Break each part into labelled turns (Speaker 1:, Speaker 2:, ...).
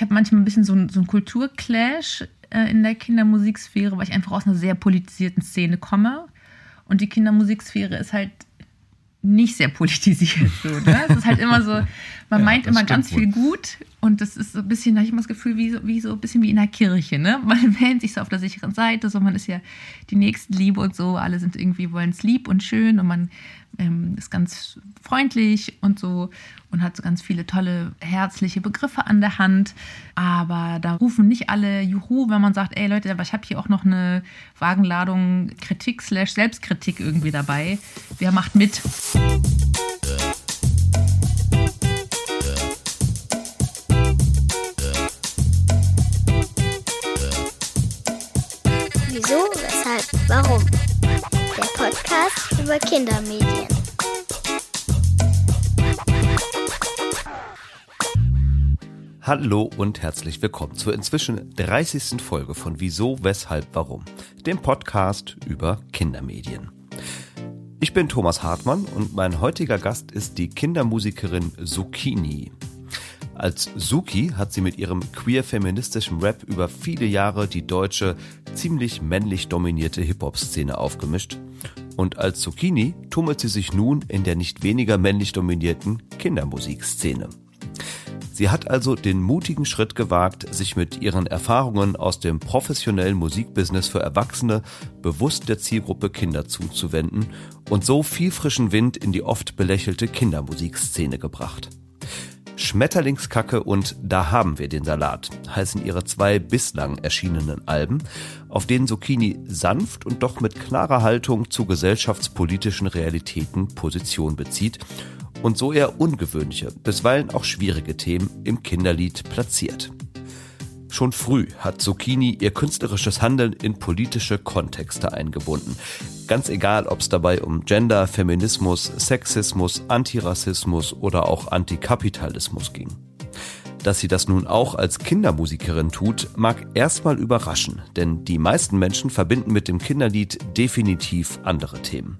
Speaker 1: ich habe manchmal ein bisschen so, so einen Kulturclash äh, in der Kindermusiksphäre, weil ich einfach aus einer sehr politisierten Szene komme. Und die Kindermusiksphäre ist halt nicht sehr politisiert. So, ne? Es ist halt immer so, man ja, meint immer ganz wohl. viel gut und das ist so ein bisschen, da habe ich immer das Gefühl, wie so, wie so ein bisschen wie in der Kirche. Ne? Man wählt sich so auf der sicheren Seite, so man ist ja die Nächstenliebe und so, alle sind irgendwie, wollen es lieb und schön und man ähm, ist ganz freundlich und so und hat so ganz viele tolle, herzliche Begriffe an der Hand. Aber da rufen nicht alle Juhu, wenn man sagt, ey Leute, aber ich habe hier auch noch eine Wagenladung Kritik slash Selbstkritik irgendwie dabei. Wer macht mit?
Speaker 2: Wieso, weshalb, warum? Podcast über Kindermedien.
Speaker 3: Hallo und herzlich willkommen zur inzwischen 30. Folge von Wieso, Weshalb, Warum, dem Podcast über Kindermedien. Ich bin Thomas Hartmann und mein heutiger Gast ist die Kindermusikerin Zucchini. Als Suki hat sie mit ihrem queer-feministischen Rap über viele Jahre die deutsche, ziemlich männlich dominierte Hip-Hop-Szene aufgemischt. Und als Zucchini tummelt sie sich nun in der nicht weniger männlich dominierten Kindermusikszene. Sie hat also den mutigen Schritt gewagt, sich mit ihren Erfahrungen aus dem professionellen Musikbusiness für Erwachsene bewusst der Zielgruppe Kinder zuzuwenden und so viel frischen Wind in die oft belächelte Kindermusikszene gebracht. Schmetterlingskacke und Da haben wir den Salat heißen ihre zwei bislang erschienenen Alben, auf denen Zucchini sanft und doch mit klarer Haltung zu gesellschaftspolitischen Realitäten Position bezieht und so eher ungewöhnliche, bisweilen auch schwierige Themen im Kinderlied platziert. Schon früh hat Zucchini ihr künstlerisches Handeln in politische Kontexte eingebunden. Ganz egal, ob es dabei um Gender, Feminismus, Sexismus, Antirassismus oder auch Antikapitalismus ging. Dass sie das nun auch als Kindermusikerin tut, mag erstmal überraschen, denn die meisten Menschen verbinden mit dem Kinderlied definitiv andere Themen.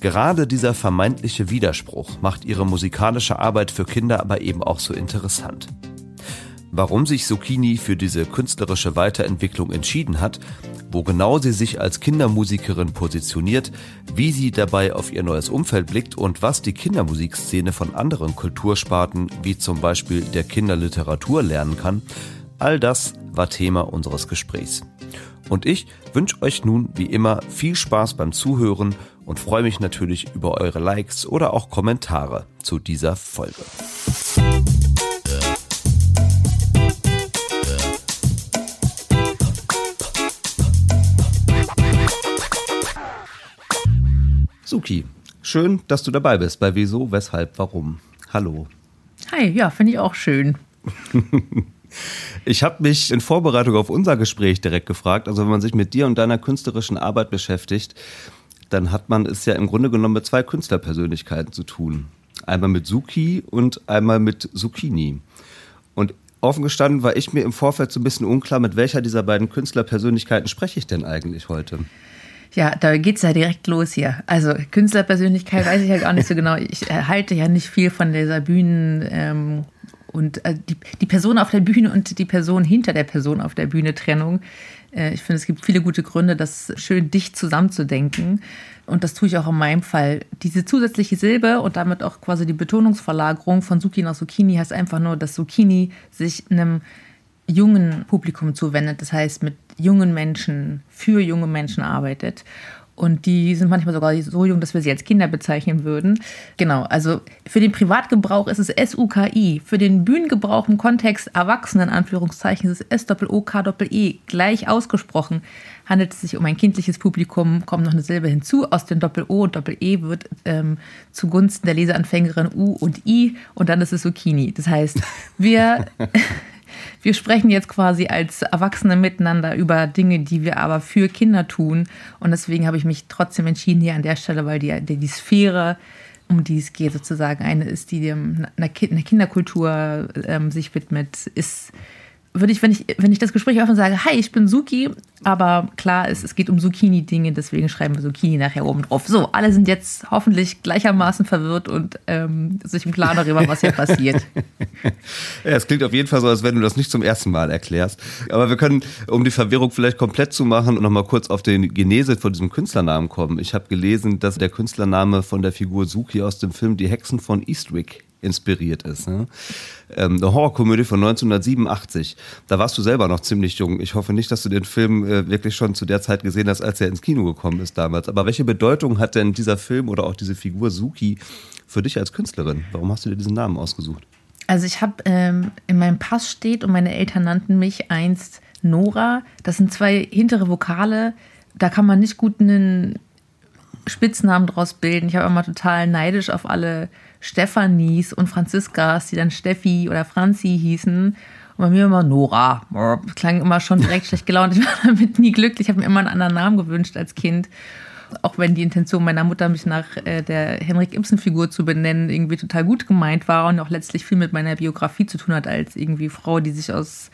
Speaker 3: Gerade dieser vermeintliche Widerspruch macht ihre musikalische Arbeit für Kinder aber eben auch so interessant. Warum sich Zucchini für diese künstlerische Weiterentwicklung entschieden hat, wo genau sie sich als Kindermusikerin positioniert, wie sie dabei auf ihr neues Umfeld blickt und was die Kindermusikszene von anderen Kultursparten wie zum Beispiel der Kinderliteratur lernen kann, all das war Thema unseres Gesprächs. Und ich wünsche euch nun wie immer viel Spaß beim Zuhören und freue mich natürlich über eure Likes oder auch Kommentare zu dieser Folge. Suki, schön, dass du dabei bist bei Wieso, Weshalb, Warum. Hallo.
Speaker 1: Hi, ja, finde ich auch schön.
Speaker 3: Ich habe mich in Vorbereitung auf unser Gespräch direkt gefragt, also wenn man sich mit dir und deiner künstlerischen Arbeit beschäftigt, dann hat man es ja im Grunde genommen mit zwei Künstlerpersönlichkeiten zu tun. Einmal mit Suki und einmal mit Zucchini. Und offen gestanden war ich mir im Vorfeld so ein bisschen unklar, mit welcher dieser beiden Künstlerpersönlichkeiten spreche ich denn eigentlich heute?
Speaker 1: Ja, da geht es ja direkt los hier. Also Künstlerpersönlichkeit weiß ich ja gar nicht so genau. Ich halte ja nicht viel von dieser Bühnen ähm, und äh, die, die Person auf der Bühne und die Person hinter der Person auf der Bühne Trennung. Äh, ich finde, es gibt viele gute Gründe, das schön dicht zusammenzudenken. Und das tue ich auch in meinem Fall. Diese zusätzliche Silbe und damit auch quasi die Betonungsverlagerung von Zucchini nach Zucchini heißt einfach nur, dass Zucchini sich einem jungen Publikum zuwendet. Das heißt, mit jungen Menschen, für junge Menschen arbeitet. Und die sind manchmal sogar so jung, dass wir sie als Kinder bezeichnen würden. Genau, also für den Privatgebrauch ist es SUKI. Für den Bühnengebrauch im Kontext Erwachsenen, Anführungszeichen, ist es S-O-K-E. Gleich ausgesprochen handelt es sich um ein kindliches Publikum, kommt noch eine Silbe hinzu. Aus dem Doppel-O und Doppel-E wird ähm, zugunsten der Leseanfängerin U und I und dann ist es Zucchini. Das heißt, wir wir sprechen jetzt quasi als Erwachsene miteinander über Dinge, die wir aber für Kinder tun. Und deswegen habe ich mich trotzdem entschieden hier an der Stelle, weil die, die, die Sphäre, um die es geht, sozusagen eine ist, die einer Kinderkultur ähm, sich widmet, ist würde ich, wenn ich, wenn ich das Gespräch offen sage, hi, ich bin Suki, aber klar, es, es geht um Zucchini-Dinge, deswegen schreiben wir Zucchini nachher oben drauf. So, alle sind jetzt hoffentlich gleichermaßen verwirrt und ähm, sich im Klaren darüber, was hier passiert.
Speaker 3: Ja, es klingt auf jeden Fall so, als wenn du das nicht zum ersten Mal erklärst. Aber wir können, um die Verwirrung vielleicht komplett zu machen und nochmal kurz auf den Genese von diesem Künstlernamen kommen. Ich habe gelesen, dass der Künstlername von der Figur Suki aus dem Film Die Hexen von Eastwick inspiriert ist. Ne? Ähm, eine Horrorkomödie von 1987. Da warst du selber noch ziemlich jung. Ich hoffe nicht, dass du den Film äh, wirklich schon zu der Zeit gesehen hast, als er ins Kino gekommen ist damals. Aber welche Bedeutung hat denn dieser Film oder auch diese Figur Suki für dich als Künstlerin? Warum hast du dir diesen Namen ausgesucht?
Speaker 1: Also ich habe ähm, in meinem Pass steht und meine Eltern nannten mich einst Nora. Das sind zwei hintere Vokale. Da kann man nicht gut einen Spitznamen draus bilden. Ich habe immer total neidisch auf alle Stephanies und Franziskas, die dann Steffi oder Franzi hießen. Und bei mir immer Nora. Klang immer schon direkt schlecht gelaunt. Ich war damit nie glücklich. Ich habe mir immer einen anderen Namen gewünscht als Kind. Auch wenn die Intention meiner Mutter, mich nach äh, der Henrik Ibsen-Figur zu benennen, irgendwie total gut gemeint war und auch letztlich viel mit meiner Biografie zu tun hat, als irgendwie Frau, die sich aus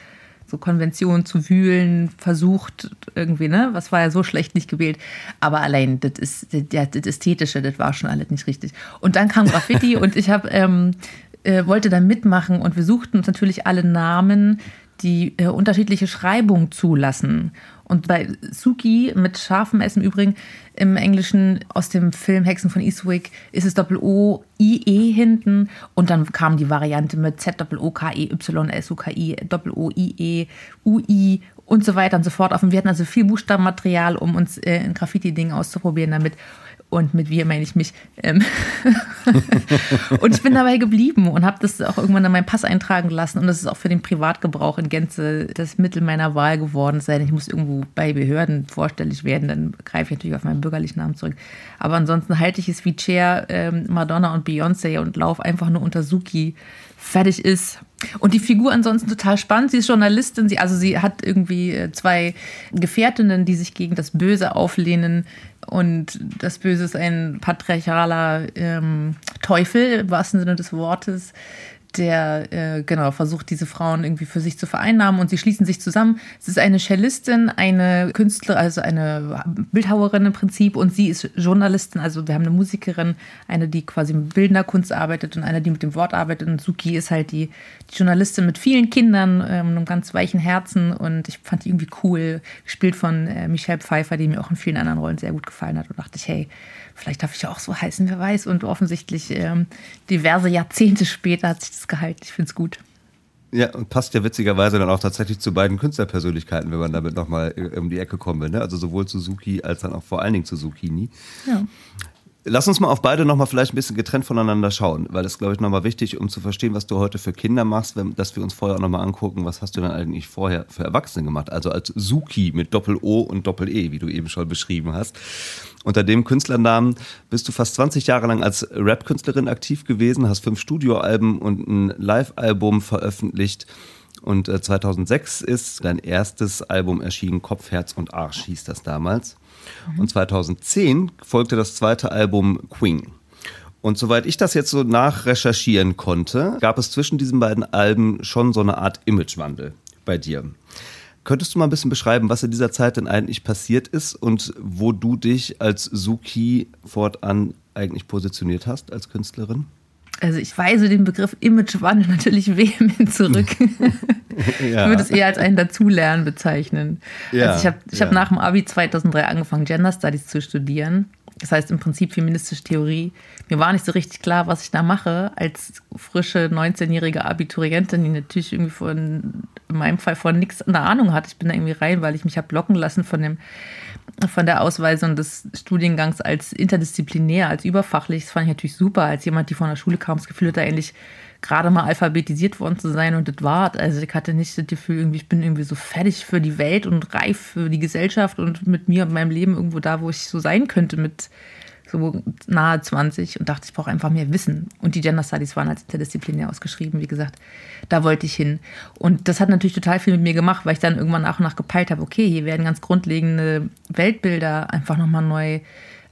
Speaker 1: so Konventionen zu wühlen versucht, irgendwie, ne? Was war ja so schlecht nicht gewählt. Aber allein, das ist das, das Ästhetische, das war schon alles nicht richtig. Und dann kam Graffiti und ich habe ähm, äh, wollte da mitmachen und wir suchten uns natürlich alle Namen, die äh, unterschiedliche Schreibungen zulassen. Und bei Suki mit scharfem S im Übrigen im Englischen aus dem Film Hexen von Eastwick ist es Doppel-O-I-E hinten und dann kam die Variante mit Z-O-K-E-Y-S-U-K-I, Doppel-O-I-E, U-I und so weiter und so fort wir hatten also viel Buchstabenmaterial, um uns äh, ein Graffiti-Ding auszuprobieren damit. Und mit wir meine ich mich. Ähm und ich bin dabei geblieben und habe das auch irgendwann in meinen Pass eintragen lassen. Und das ist auch für den Privatgebrauch in Gänze das Mittel meiner Wahl geworden. Sei denn, ich muss irgendwo bei Behörden vorstellig werden, dann greife ich natürlich auf meinen bürgerlichen Namen zurück. Aber ansonsten halte ich es wie Cher, ähm, Madonna und Beyoncé und laufe einfach nur unter Suki. Fertig ist. Und die Figur ansonsten total spannend. Sie ist Journalistin, sie, also sie hat irgendwie äh, zwei Gefährtinnen, die sich gegen das Böse auflehnen. Und das Böse ist ein patriarchaler ähm, Teufel, im wahrsten Sinne des Wortes, der äh, genau versucht, diese Frauen irgendwie für sich zu vereinnahmen und sie schließen sich zusammen. Es ist eine Cellistin, eine Künstlerin, also eine Bildhauerin im Prinzip und sie ist Journalistin. Also wir haben eine Musikerin, eine, die quasi mit bildender Kunst arbeitet und eine, die mit dem Wort arbeitet. Und Suki ist halt die, die Journalistin mit vielen Kindern, ähm, einem ganz weichen Herzen und ich fand die irgendwie cool, gespielt von äh, Michelle Pfeiffer, die mir auch in vielen anderen Rollen sehr gut gefallen hat und dachte ich, hey, Vielleicht darf ich ja auch so heißen, wer weiß. Und offensichtlich ähm, diverse Jahrzehnte später hat sich das gehalten. Ich finde es gut.
Speaker 3: Ja, und passt ja witzigerweise dann auch tatsächlich zu beiden Künstlerpersönlichkeiten, wenn man damit nochmal äh, um die Ecke kommen will. Ne? Also sowohl Suzuki als dann auch vor allen Dingen zu Zucchini. Ja. Lass uns mal auf beide nochmal vielleicht ein bisschen getrennt voneinander schauen, weil das, glaube ich, nochmal wichtig, um zu verstehen, was du heute für Kinder machst, wenn, dass wir uns vorher auch nochmal angucken, was hast du dann eigentlich vorher für Erwachsene gemacht? Also als Suki mit Doppel-O und Doppel-E, wie du eben schon beschrieben hast. Unter dem Künstlernamen bist du fast 20 Jahre lang als Rap-Künstlerin aktiv gewesen, hast fünf Studioalben und ein Live-Album veröffentlicht. Und 2006 äh, ist dein erstes Album erschienen, Kopf, Herz und Arsch hieß das damals. Und 2010 folgte das zweite Album Queen. Und soweit ich das jetzt so nachrecherchieren konnte, gab es zwischen diesen beiden Alben schon so eine Art Imagewandel bei dir. Könntest du mal ein bisschen beschreiben, was in dieser Zeit denn eigentlich passiert ist und wo du dich als Suki fortan eigentlich positioniert hast als Künstlerin?
Speaker 1: Also ich weise den Begriff Imagewandel natürlich vehement zurück. ja. Ich würde es eher als ein Dazulernen bezeichnen. Ja, also ich habe ich ja. hab nach dem Abi 2003 angefangen, Gender Studies zu studieren. Das heißt im Prinzip feministische Theorie. Mir war nicht so richtig klar, was ich da mache, als frische 19-jährige Abiturientin, die natürlich irgendwie von, in meinem Fall von nichts eine Ahnung hat. Ich bin da irgendwie rein, weil ich mich habe locken lassen von dem von der Ausweisung des Studiengangs als interdisziplinär, als überfachlich. Das fand ich natürlich super, als jemand, die von der Schule kam, das Gefühl hatte, eigentlich gerade mal alphabetisiert worden zu sein und das war. Also ich hatte nicht das Gefühl, irgendwie, ich bin irgendwie so fertig für die Welt und reif für die Gesellschaft und mit mir und meinem Leben irgendwo da, wo ich so sein könnte mit so nahe 20 und dachte, ich brauche einfach mehr Wissen. Und die Gender Studies waren als interdisziplinär ausgeschrieben, wie gesagt. Da wollte ich hin. Und das hat natürlich total viel mit mir gemacht, weil ich dann irgendwann nach und nach gepeilt habe, okay, hier werden ganz grundlegende Weltbilder einfach nochmal neu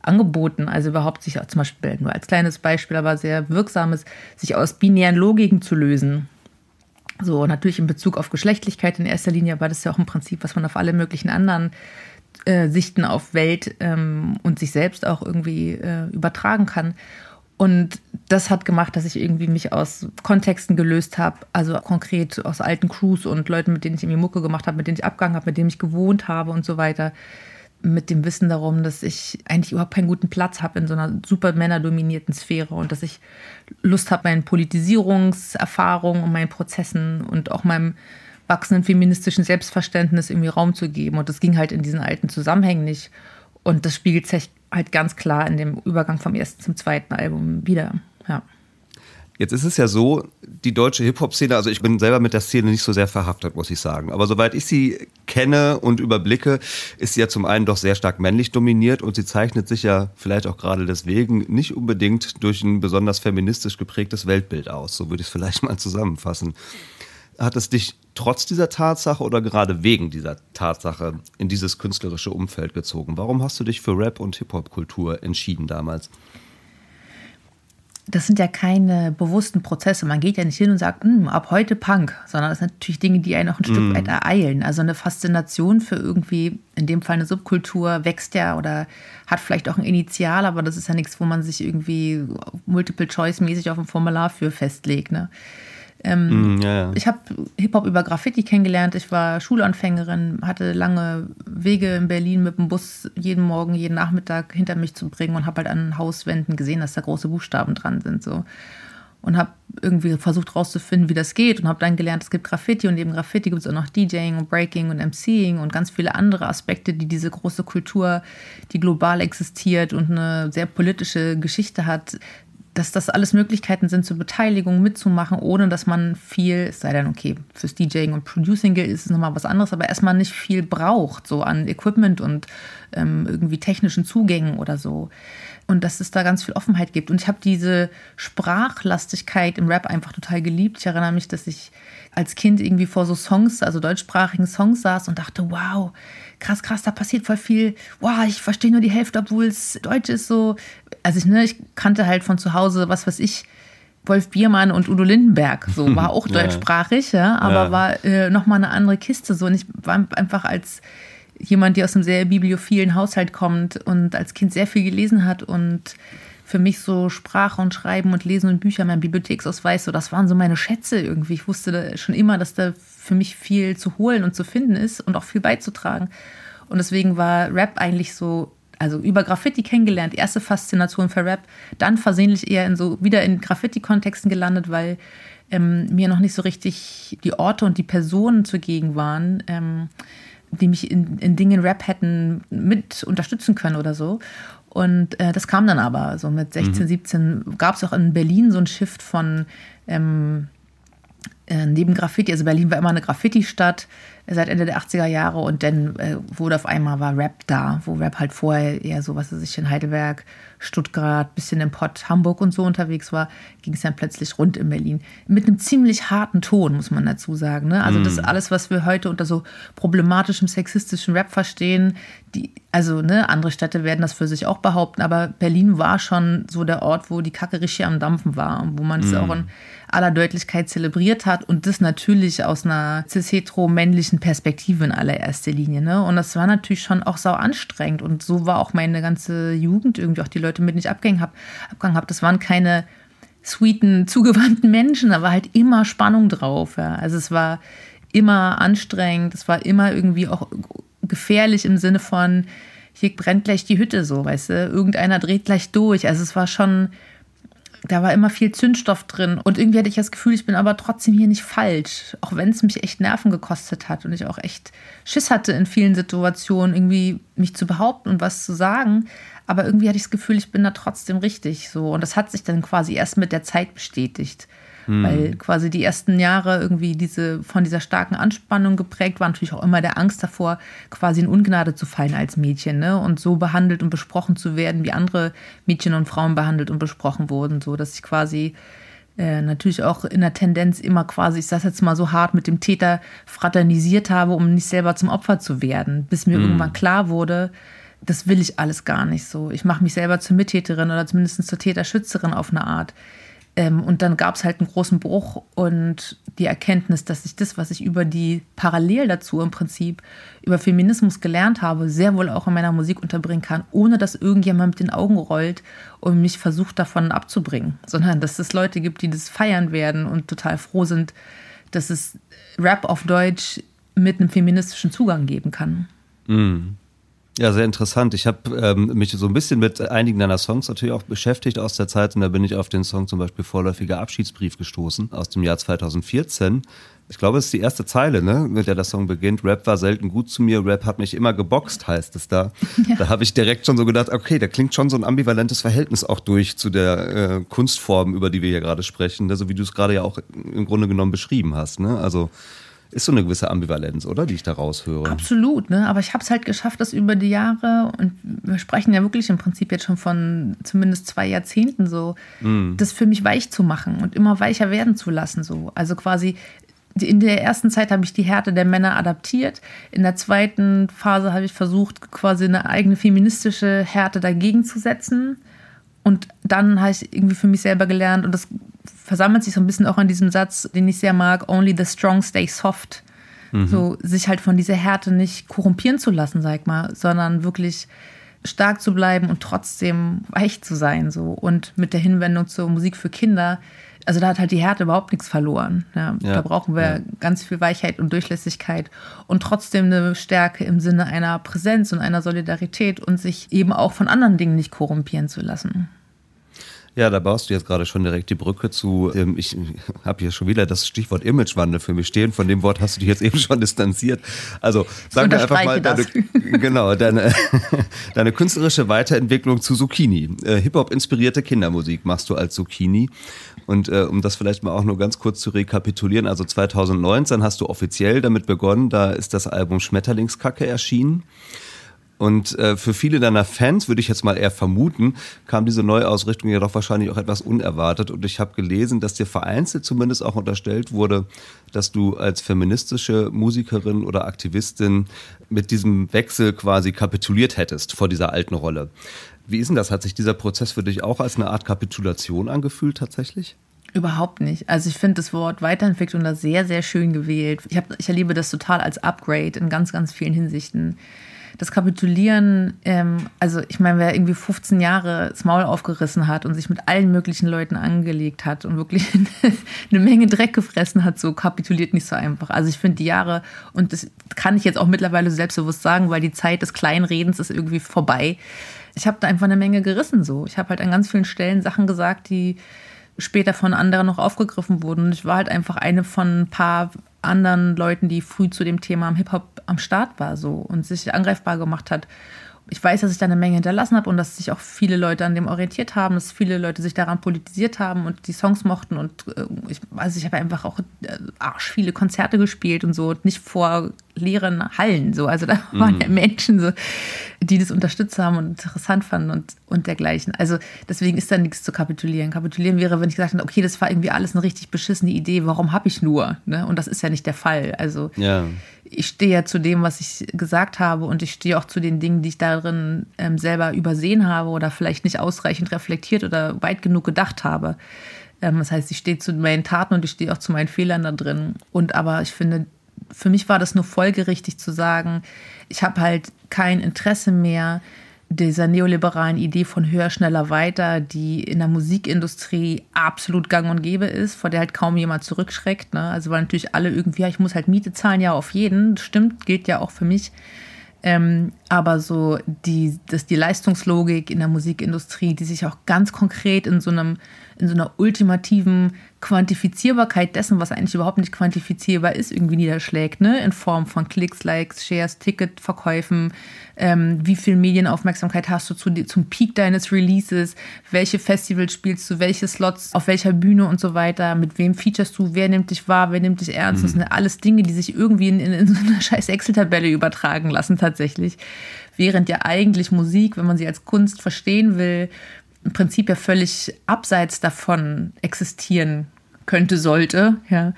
Speaker 1: angeboten. Also überhaupt sich zum Beispiel, nur als kleines Beispiel, aber sehr wirksames, sich aus binären Logiken zu lösen. So, natürlich in Bezug auf Geschlechtlichkeit in erster Linie, aber das ist ja auch ein Prinzip, was man auf alle möglichen anderen äh, Sichten auf Welt ähm, und sich selbst auch irgendwie äh, übertragen kann. Und das hat gemacht, dass ich irgendwie mich aus Kontexten gelöst habe, also konkret aus alten Crews und Leuten, mit denen ich irgendwie Mucke gemacht habe, mit denen ich abgegangen habe, mit denen ich gewohnt habe und so weiter. Mit dem Wissen darum, dass ich eigentlich überhaupt keinen guten Platz habe in so einer super männerdominierten Sphäre und dass ich Lust habe, meinen Politisierungserfahrungen und meinen Prozessen und auch meinem wachsenden feministischen Selbstverständnis irgendwie Raum zu geben. Und das ging halt in diesen alten Zusammenhängen nicht. Und das spiegelt sich halt ganz klar in dem Übergang vom ersten zum zweiten Album wieder. Ja.
Speaker 3: Jetzt ist es ja so, die deutsche Hip-Hop-Szene, also ich bin selber mit der Szene nicht so sehr verhaftet, muss ich sagen. Aber soweit ich sie kenne und überblicke, ist sie ja zum einen doch sehr stark männlich dominiert und sie zeichnet sich ja vielleicht auch gerade deswegen nicht unbedingt durch ein besonders feministisch geprägtes Weltbild aus. So würde ich es vielleicht mal zusammenfassen. Hat es dich trotz dieser Tatsache oder gerade wegen dieser Tatsache in dieses künstlerische Umfeld gezogen? Warum hast du dich für Rap und Hip-Hop-Kultur entschieden damals?
Speaker 1: Das sind ja keine bewussten Prozesse. Man geht ja nicht hin und sagt, hm, ab heute Punk, sondern das sind natürlich Dinge, die einen auch ein Stück mm. weit ereilen. Also eine Faszination für irgendwie, in dem Fall eine Subkultur, wächst ja oder hat vielleicht auch ein Initial, aber das ist ja nichts, wo man sich irgendwie Multiple-Choice-mäßig auf ein Formular für festlegt. Ne? Ähm, mm, ja, ja. Ich habe Hip-Hop über Graffiti kennengelernt. Ich war Schulanfängerin, hatte lange Wege in Berlin mit dem Bus jeden Morgen, jeden Nachmittag hinter mich zu bringen und habe halt an Hauswänden gesehen, dass da große Buchstaben dran sind. So. Und habe irgendwie versucht rauszufinden, wie das geht und habe dann gelernt, es gibt Graffiti und neben Graffiti gibt es auch noch DJing und Breaking und MCing und ganz viele andere Aspekte, die diese große Kultur, die global existiert und eine sehr politische Geschichte hat, dass das alles Möglichkeiten sind zur Beteiligung, mitzumachen, ohne dass man viel, sei denn, okay, fürs DJing und Producing ist es nochmal was anderes, aber erstmal nicht viel braucht, so an Equipment und ähm, irgendwie technischen Zugängen oder so. Und dass es da ganz viel Offenheit gibt. Und ich habe diese Sprachlastigkeit im Rap einfach total geliebt. Ich erinnere mich, dass ich als Kind irgendwie vor so Songs, also deutschsprachigen Songs saß und dachte, wow, krass, krass, da passiert voll viel. Wow, ich verstehe nur die Hälfte, obwohl es Deutsch ist so. Also ich, ne, ich kannte halt von zu Hause, was weiß ich, Wolf Biermann und Udo Lindenberg. So war auch deutschsprachig, ja, aber ja. war äh, nochmal eine andere Kiste. So und ich war einfach als jemand, der aus einem sehr bibliophilen Haushalt kommt und als Kind sehr viel gelesen hat und für mich so Sprache und Schreiben und Lesen und Bücher, mein Bibliotheksausweis, so das waren so meine Schätze irgendwie. Ich wusste schon immer, dass da für mich viel zu holen und zu finden ist und auch viel beizutragen. Und deswegen war Rap eigentlich so, also über Graffiti kennengelernt, erste Faszination für Rap, dann versehentlich eher in so wieder in Graffiti-Kontexten gelandet, weil ähm, mir noch nicht so richtig die Orte und die Personen zugegen waren. Ähm, die mich in, in Dingen Rap hätten mit unterstützen können oder so. Und äh, das kam dann aber. So mit 16, mhm. 17 gab es auch in Berlin so ein Shift von ähm, äh, neben Graffiti. Also Berlin war immer eine Graffiti-Stadt seit Ende der 80er Jahre und dann äh, wurde auf einmal war Rap da, wo Rap halt vorher eher so, was weiß ich, in Heidelberg, Stuttgart, bisschen im Pott, Hamburg und so unterwegs war, ging es dann plötzlich rund in Berlin. Mit einem ziemlich harten Ton, muss man dazu sagen. Ne? Also mm. das alles, was wir heute unter so problematischem, sexistischen Rap verstehen, die, also ne, andere Städte werden das für sich auch behaupten, aber Berlin war schon so der Ort, wo die Kacke richtig am Dampfen war und wo man es mm. auch in aller Deutlichkeit zelebriert hat und das natürlich aus einer cis-hetero-männlichen Perspektive in allererster Linie. Ne? Und das war natürlich schon auch sau anstrengend und so war auch meine ganze Jugend irgendwie, auch die Leute, mit denen ich abgegangen habe. Hab. Das waren keine sweeten, zugewandten Menschen, da war halt immer Spannung drauf. Ja. Also es war immer anstrengend, es war immer irgendwie auch gefährlich im Sinne von, hier brennt gleich die Hütte so, weißt du, irgendeiner dreht gleich durch. Also es war schon da war immer viel Zündstoff drin. Und irgendwie hatte ich das Gefühl, ich bin aber trotzdem hier nicht falsch. Auch wenn es mich echt Nerven gekostet hat und ich auch echt Schiss hatte in vielen Situationen, irgendwie mich zu behaupten und was zu sagen. Aber irgendwie hatte ich das Gefühl, ich bin da trotzdem richtig. So. Und das hat sich dann quasi erst mit der Zeit bestätigt. Hm. Weil quasi die ersten Jahre irgendwie diese von dieser starken Anspannung geprägt war, natürlich auch immer der Angst davor, quasi in Ungnade zu fallen als Mädchen, ne? Und so behandelt und besprochen zu werden, wie andere Mädchen und Frauen behandelt und besprochen wurden, so dass ich quasi äh, natürlich auch in der Tendenz immer quasi, ich sage jetzt mal so hart, mit dem Täter fraternisiert habe, um nicht selber zum Opfer zu werden, bis mir hm. irgendwann klar wurde, das will ich alles gar nicht so. Ich mache mich selber zur Mittäterin oder zumindest zur Täterschützerin auf eine Art Ähm, und dann gab es halt einen großen Bruch und die Erkenntnis, dass ich das, was ich über die parallel dazu im Prinzip über Feminismus gelernt habe, sehr wohl auch in meiner Musik unterbringen kann, ohne dass irgendjemand mit den Augen rollt und mich versucht davon abzubringen, sondern dass es Leute gibt, die das feiern werden und total froh sind, dass es Rap auf Deutsch mit einem feministischen Zugang geben kann.
Speaker 3: Mhm. Ja, sehr interessant. Ich habe ähm, mich so ein bisschen mit einigen deiner Songs natürlich auch beschäftigt aus der Zeit und da bin ich auf den Song zum Beispiel Vorläufiger Abschiedsbrief gestoßen aus dem Jahr 2014. Ich glaube, es ist die erste Zeile, ne, mit der der Song beginnt. Rap war selten gut zu mir, Rap hat mich immer geboxt, heißt es da. Ja. Da habe ich direkt schon so gedacht, okay, da klingt schon so ein ambivalentes Verhältnis auch durch zu der äh, Kunstform, über die wir hier gerade sprechen, ne? so wie du es gerade ja auch im Grunde genommen beschrieben hast. Ne? Also ist so eine gewisse Ambivalenz, oder, die ich da raushöre.
Speaker 1: Absolut, ne? aber ich habe es halt geschafft, das über die Jahre, und wir sprechen ja wirklich im Prinzip jetzt schon von zumindest zwei Jahrzehnten so, mm. das für mich weich zu machen und immer weicher werden zu lassen. So. Also quasi in der ersten Zeit habe ich die Härte der Männer adaptiert. In der zweiten Phase habe ich versucht, quasi eine eigene feministische Härte dagegen zu setzen. Und dann habe ich irgendwie für mich selber gelernt, und das versammelt sich so ein bisschen auch an diesem Satz, den ich sehr mag, only the strong stay soft. Mhm. So, sich halt von dieser Härte nicht korrumpieren zu lassen, sag ich mal, sondern wirklich stark zu bleiben und trotzdem weich zu sein. So. Und mit der Hinwendung zur Musik für Kinder, also da hat halt die Härte überhaupt nichts verloren. Ja, ja, da brauchen wir ja. ganz viel Weichheit und Durchlässigkeit und trotzdem eine Stärke im Sinne einer Präsenz und einer Solidarität und sich eben auch von anderen Dingen nicht korrumpieren zu lassen.
Speaker 3: Ja, da baust du jetzt gerade schon direkt die Brücke zu. Ähm, ich habe hier schon wieder das Stichwort Imagewandel für mich stehen. Von dem Wort hast du dich jetzt eben schon distanziert. Also sagen wir einfach mal, deine, genau, deine, deine künstlerische Weiterentwicklung zu Zucchini. Äh, Hip-Hop-inspirierte Kindermusik machst du als Zucchini. Und äh, um das vielleicht mal auch nur ganz kurz zu rekapitulieren, also 2019 hast du offiziell damit begonnen, da ist das Album Schmetterlingskacke erschienen. Und äh, für viele deiner Fans, würde ich jetzt mal eher vermuten, kam diese Neuausrichtung ja doch wahrscheinlich auch etwas unerwartet. Und ich habe gelesen, dass dir vereinzelt zumindest auch unterstellt wurde, dass du als feministische Musikerin oder Aktivistin mit diesem Wechsel quasi kapituliert hättest vor dieser alten Rolle. Wie ist denn das? Hat sich dieser Prozess für dich auch als eine Art Kapitulation angefühlt tatsächlich?
Speaker 1: Überhaupt nicht. Also ich finde das Wort Weiterentwicklung da sehr, sehr schön gewählt. Ich, hab, ich erlebe das total als Upgrade in ganz, ganz vielen Hinsichten das Kapitulieren, ähm, also ich meine, wer irgendwie 15 Jahre das Maul aufgerissen hat und sich mit allen möglichen Leuten angelegt hat und wirklich eine Menge Dreck gefressen hat, so kapituliert nicht so einfach. Also ich finde die Jahre, und das kann ich jetzt auch mittlerweile selbstbewusst sagen, weil die Zeit des Kleinredens ist irgendwie vorbei. Ich habe da einfach eine Menge gerissen so. Ich habe halt an ganz vielen Stellen Sachen gesagt, die später von anderen noch aufgegriffen wurden. Und ich war halt einfach eine von ein paar anderen Leuten, die früh zu dem Thema Hip-Hop am Start war so und sich angreifbar gemacht hat ich weiß, dass ich da eine Menge hinterlassen habe und dass sich auch viele Leute an dem orientiert haben, dass viele Leute sich daran politisiert haben und die Songs mochten. Und äh, ich, also ich habe einfach auch äh, arsch viele Konzerte gespielt und so, und nicht vor leeren Hallen. So. Also da waren ja mhm. Menschen, so, die das unterstützt haben und interessant fanden und, und dergleichen. Also deswegen ist da nichts zu kapitulieren. Kapitulieren wäre, wenn ich gesagt hätte, okay, das war irgendwie alles eine richtig beschissene Idee, warum habe ich nur? Ne? Und das ist ja nicht der Fall. Also ja ich stehe ja zu dem, was ich gesagt habe und ich stehe auch zu den Dingen, die ich darin ähm, selber übersehen habe oder vielleicht nicht ausreichend reflektiert oder weit genug gedacht habe. Ähm, das heißt, ich stehe zu meinen Taten und ich stehe auch zu meinen Fehlern da drin. Und aber ich finde, für mich war das nur folgerichtig zu sagen, ich habe halt kein Interesse mehr, dieser neoliberalen Idee von höher, schneller, weiter, die in der Musikindustrie absolut gang und gäbe ist, vor der halt kaum jemand zurückschreckt. Ne? Also weil natürlich alle irgendwie, ja, ich muss halt Miete zahlen, ja, auf jeden. Stimmt, gilt ja auch für mich. Ähm, aber so die, das, die Leistungslogik in der Musikindustrie, die sich auch ganz konkret in so einem in so einer ultimativen Quantifizierbarkeit dessen, was eigentlich überhaupt nicht quantifizierbar ist, irgendwie niederschlägt, ne? In Form von Klicks, Likes, Shares, Ticketverkäufen, ähm, wie viel Medienaufmerksamkeit hast du zu, zum Peak deines Releases, welche Festivals spielst du, welche Slots, auf welcher Bühne und so weiter, mit wem featurest du, wer nimmt dich wahr, wer nimmt dich ernst. Mhm. Das sind alles Dinge, die sich irgendwie in, in, in so eine scheiß Excel-Tabelle übertragen lassen tatsächlich. Während ja eigentlich Musik, wenn man sie als Kunst verstehen will, im Prinzip ja völlig abseits davon existieren könnte, sollte, ja,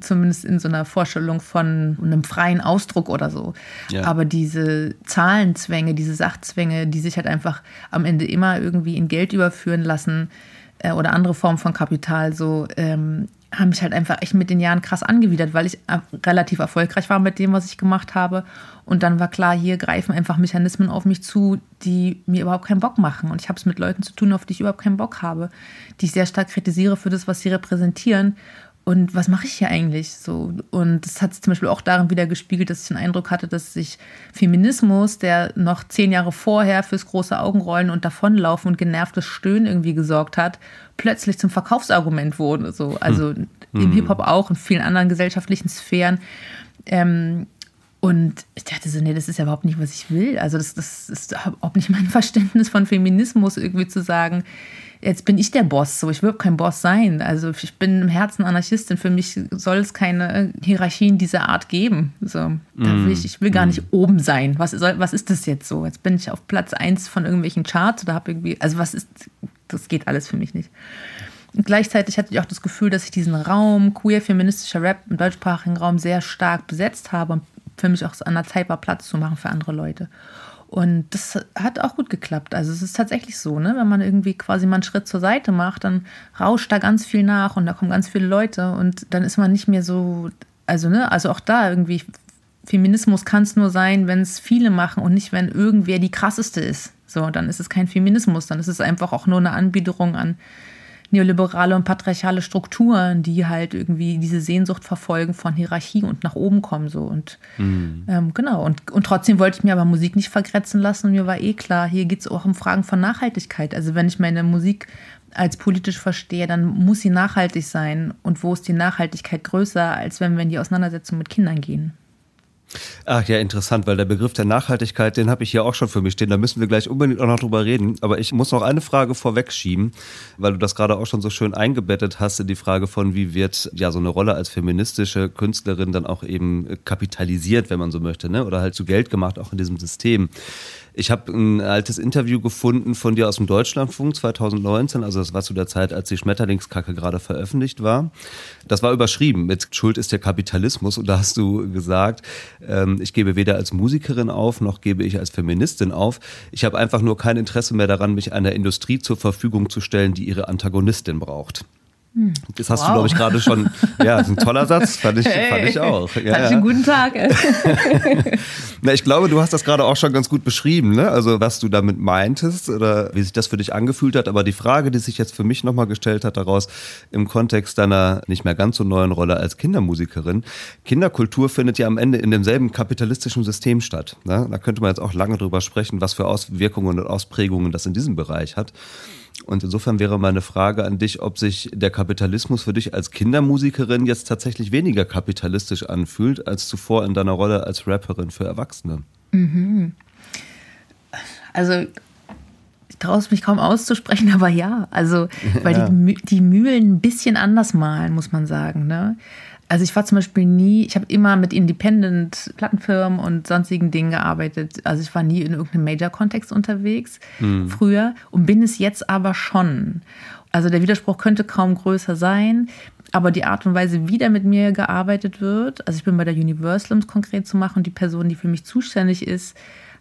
Speaker 1: zumindest in so einer Vorstellung von einem freien Ausdruck oder so. Ja. Aber diese Zahlenzwänge, diese Sachzwänge, die sich halt einfach am Ende immer irgendwie in Geld überführen lassen, äh, oder andere Formen von Kapital so ähm, haben mich halt einfach echt mit den Jahren krass angewidert, weil ich relativ erfolgreich war mit dem, was ich gemacht habe. Und dann war klar, hier greifen einfach Mechanismen auf mich zu, die mir überhaupt keinen Bock machen. Und ich habe es mit Leuten zu tun, auf die ich überhaupt keinen Bock habe, die ich sehr stark kritisiere für das, was sie repräsentieren und was mache ich hier eigentlich so? Und das hat sich zum Beispiel auch darin wieder gespiegelt, dass ich den Eindruck hatte, dass sich Feminismus, der noch zehn Jahre vorher fürs große Augenrollen und Davonlaufen und genervtes Stöhnen irgendwie gesorgt hat, plötzlich zum Verkaufsargument wurde. So. Also hm. im Hip-Hop auch, in vielen anderen gesellschaftlichen Sphären. Ähm, und ich dachte so, nee, das ist ja überhaupt nicht, was ich will. Also das, das ist überhaupt nicht mein Verständnis von Feminismus, irgendwie zu sagen, jetzt bin ich der Boss, so ich will kein Boss sein. Also ich bin im Herzen Anarchistin. Für mich soll es keine Hierarchien dieser Art geben. So, mm. will ich, ich will gar nicht mm. oben sein. Was, soll, was ist das jetzt so? Jetzt bin ich auf Platz 1 von irgendwelchen Charts oder habe irgendwie, also was ist, das geht alles für mich nicht. Und gleichzeitig hatte ich auch das Gefühl, dass ich diesen Raum queer-feministischer Rap im deutschsprachigen Raum sehr stark besetzt habe und für mich auch an der Zeit war, Platz zu machen für andere Leute. Und das hat auch gut geklappt. Also es ist tatsächlich so, ne? wenn man irgendwie quasi mal einen Schritt zur Seite macht, dann rauscht da ganz viel nach und da kommen ganz viele Leute und dann ist man nicht mehr so, also ne, also auch da irgendwie Feminismus kann es nur sein, wenn es viele machen und nicht, wenn irgendwer die krasseste ist. So, dann ist es kein Feminismus, dann ist es einfach auch nur eine Anbiederung an neoliberale und patriarchale Strukturen, die halt irgendwie diese Sehnsucht verfolgen von Hierarchie und nach oben kommen. So. Und mhm. ähm, genau, und, und trotzdem wollte ich mir aber Musik nicht vergrätzen lassen und mir war eh klar, hier geht es auch um Fragen von Nachhaltigkeit. Also wenn ich meine Musik als politisch verstehe, dann muss sie nachhaltig sein. Und wo ist die Nachhaltigkeit größer, als wenn wir in die Auseinandersetzung mit Kindern gehen?
Speaker 3: Ach ja, interessant, weil der Begriff der Nachhaltigkeit, den habe ich hier auch schon für mich stehen. Da müssen wir gleich unbedingt auch noch drüber reden. Aber ich muss noch eine Frage vorwegschieben, weil du das gerade auch schon so schön eingebettet hast in die Frage von, wie wird ja so eine Rolle als feministische Künstlerin dann auch eben kapitalisiert, wenn man so möchte, ne? oder halt zu Geld gemacht, auch in diesem System. Ich habe ein altes Interview gefunden von dir aus dem Deutschlandfunk 2019, also das war zu der Zeit, als die Schmetterlingskacke gerade veröffentlicht war. Das war überschrieben mit Schuld ist der Kapitalismus und da hast du gesagt, ähm, ich gebe weder als Musikerin auf, noch gebe ich als Feministin auf. Ich habe einfach nur kein Interesse mehr daran, mich einer Industrie zur Verfügung zu stellen, die ihre Antagonistin braucht. Hm. Das hast wow. du, glaube ich, gerade schon. Ja, das ist ein toller Satz, fand ich, hey, fand ich auch. Ja,
Speaker 1: fand ich einen guten Tag.
Speaker 3: Na, ich glaube, du hast das gerade auch schon ganz gut beschrieben, ne? Also, was du damit meintest oder wie sich das für dich angefühlt hat. Aber die Frage, die sich jetzt für mich nochmal gestellt hat daraus im Kontext deiner nicht mehr ganz so neuen Rolle als Kindermusikerin. Kinderkultur findet ja am Ende in demselben kapitalistischen System statt. Ne? Da könnte man jetzt auch lange drüber sprechen, was für Auswirkungen und Ausprägungen das in diesem Bereich hat. Und insofern wäre meine Frage an dich, ob sich der Kapitalismus für dich als Kindermusikerin jetzt tatsächlich weniger kapitalistisch anfühlt als zuvor in deiner Rolle als Rapperin für Erwachsene. Mhm.
Speaker 1: Also ich traue es mich kaum auszusprechen, aber ja. Also, weil ja. Die, die Mühlen ein bisschen anders malen, muss man sagen. Ne? Also ich war zum Beispiel nie, ich habe immer mit Independent-Plattenfirmen und sonstigen Dingen gearbeitet. Also ich war nie in irgendeinem Major-Kontext unterwegs mhm. früher und bin es jetzt aber schon. Also der Widerspruch könnte kaum größer sein, aber die Art und Weise, wie da mit mir gearbeitet wird, also ich bin bei der Universal, um es konkret zu machen, und die Person, die für mich zuständig ist,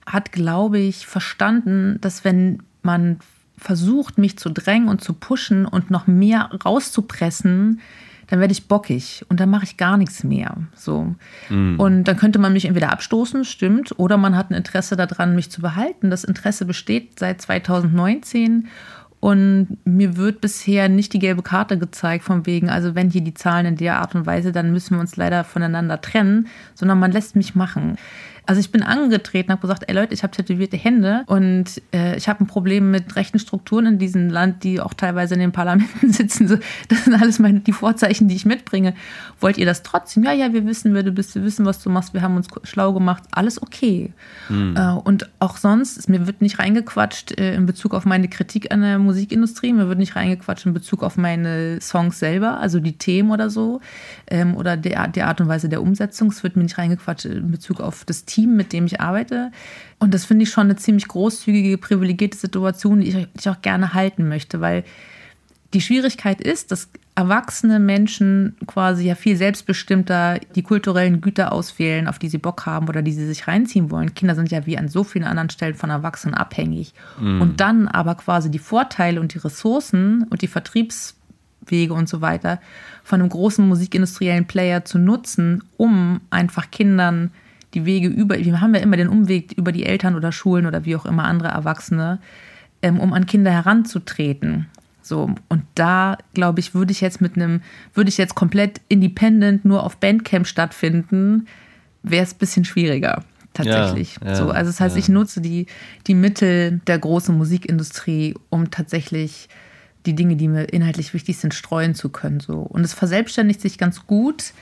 Speaker 1: hat, glaube ich, verstanden, dass wenn man versucht, mich zu drängen und zu pushen und noch mehr rauszupressen, dann werde ich bockig und dann mache ich gar nichts mehr. So. Mm. Und dann könnte man mich entweder abstoßen, stimmt, oder man hat ein Interesse daran, mich zu behalten. Das Interesse besteht seit 2019 und mir wird bisher nicht die gelbe Karte gezeigt, von wegen, also wenn hier die Zahlen in der Art und Weise, dann müssen wir uns leider voneinander trennen, sondern man lässt mich machen. Also ich bin angetreten, habe gesagt, ey Leute, ich habe tätowierte Hände und äh, ich habe ein Problem mit rechten Strukturen in diesem Land, die auch teilweise in den Parlamenten sitzen. So, das sind alles meine, die Vorzeichen, die ich mitbringe. Wollt ihr das trotzdem? Ja, ja, wir wissen, wer du bist, wir wissen, was du machst, wir haben uns schlau gemacht, alles okay. Mhm. Äh, und auch sonst, mir wird nicht reingequatscht äh, in Bezug auf meine Kritik an der Musikindustrie, mir wird nicht reingequatscht in Bezug auf meine Songs selber, also die Themen oder so, ähm, oder der, der Art und Weise der Umsetzung. Es wird mir nicht reingequatscht in Bezug auf das Team, mit dem ich arbeite. Und das finde ich schon eine ziemlich großzügige, privilegierte Situation, die ich, die ich auch gerne halten möchte, weil die Schwierigkeit ist, dass erwachsene Menschen quasi ja viel selbstbestimmter die kulturellen Güter auswählen, auf die sie Bock haben oder die sie sich reinziehen wollen. Kinder sind ja wie an so vielen anderen Stellen von Erwachsenen abhängig. Mm. Und dann aber quasi die Vorteile und die Ressourcen und die Vertriebswege und so weiter von einem großen musikindustriellen Player zu nutzen, um einfach Kindern die Wege über, wir haben ja immer den Umweg über die Eltern oder Schulen oder wie auch immer andere Erwachsene, ähm, um an Kinder heranzutreten. So, und da, glaube ich, würde ich jetzt mit einem, würde ich jetzt komplett independent nur auf Bandcamp stattfinden, wäre es ein bisschen schwieriger, tatsächlich. Ja, ja, so, also das heißt, ja. ich nutze die, die Mittel der großen Musikindustrie, um tatsächlich die Dinge, die mir inhaltlich wichtig sind, streuen zu können. So. Und es verselbstständigt sich ganz gut.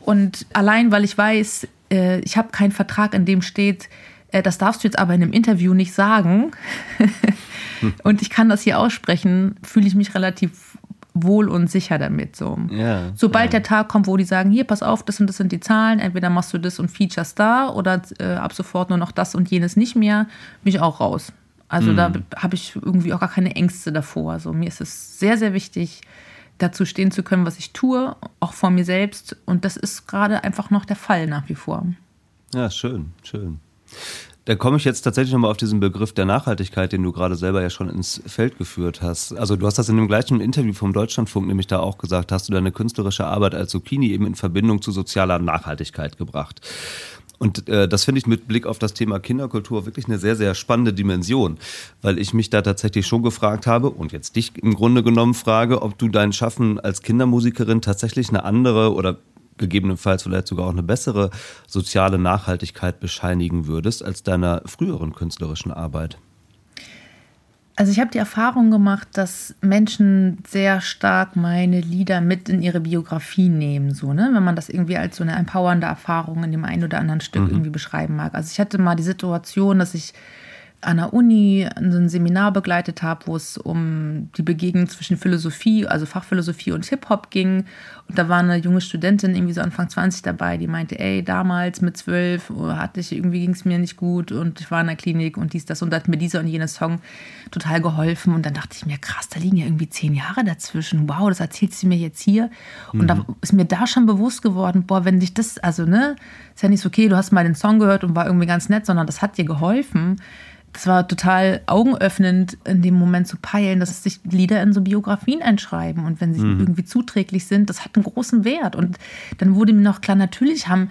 Speaker 1: Und allein, weil ich weiß, äh, ich habe keinen Vertrag, in dem steht, äh, das darfst du jetzt aber in einem Interview nicht sagen. und ich kann das hier aussprechen, fühle ich mich relativ wohl und sicher damit. So. Ja, Sobald ja. der Tag kommt, wo die sagen, hier, pass auf, das und das sind die Zahlen, entweder machst du das und Features da oder äh, ab sofort nur noch das und jenes nicht mehr, bin ich auch raus. Also mhm. da habe ich irgendwie auch gar keine Ängste davor. Also mir ist es sehr, sehr wichtig, dazu stehen zu können, was ich tue, auch vor mir selbst. Und das ist gerade einfach noch der Fall nach wie vor.
Speaker 3: Ja, schön, schön. Da komme ich jetzt tatsächlich nochmal auf diesen Begriff der Nachhaltigkeit, den du gerade selber ja schon ins Feld geführt hast. Also du hast das in dem gleichen Interview vom Deutschlandfunk nämlich da auch gesagt, hast du deine künstlerische Arbeit als Zucchini eben in Verbindung zu sozialer Nachhaltigkeit gebracht. Und äh, das finde ich mit Blick auf das Thema Kinderkultur wirklich eine sehr, sehr spannende Dimension, weil ich mich da tatsächlich schon gefragt habe und jetzt dich im Grunde genommen frage, ob du dein Schaffen als Kindermusikerin tatsächlich eine andere oder gegebenenfalls vielleicht sogar auch eine bessere soziale Nachhaltigkeit bescheinigen würdest als deiner früheren künstlerischen Arbeit.
Speaker 1: Also ich habe die Erfahrung gemacht, dass Menschen sehr stark meine Lieder mit in ihre Biografie nehmen, so ne, wenn man das irgendwie als so eine empowernde Erfahrung in dem einen oder anderen Stück mhm. irgendwie beschreiben mag. Also ich hatte mal die Situation, dass ich an der Uni ein Seminar begleitet habe, wo es um die Begegnung zwischen Philosophie, also Fachphilosophie und Hip-Hop ging. Und da war eine junge Studentin, irgendwie so Anfang 20 dabei, die meinte, ey, damals mit zwölf hatte ich, irgendwie ging es mir nicht gut und ich war in der Klinik und dies, das und da hat mir dieser und jener Song total geholfen. Und dann dachte ich mir, krass, da liegen ja irgendwie zehn Jahre dazwischen. Wow, das erzählt sie mir jetzt hier. Und mhm. da ist mir da schon bewusst geworden, boah, wenn dich das, also ne, ist ja nicht so, okay, du hast mal den Song gehört und war irgendwie ganz nett, sondern das hat dir geholfen das war total augenöffnend, in dem Moment zu peilen, dass sich Lieder in so Biografien einschreiben. Und wenn sie mhm. irgendwie zuträglich sind, das hat einen großen Wert. Und dann wurde mir noch klar, natürlich haben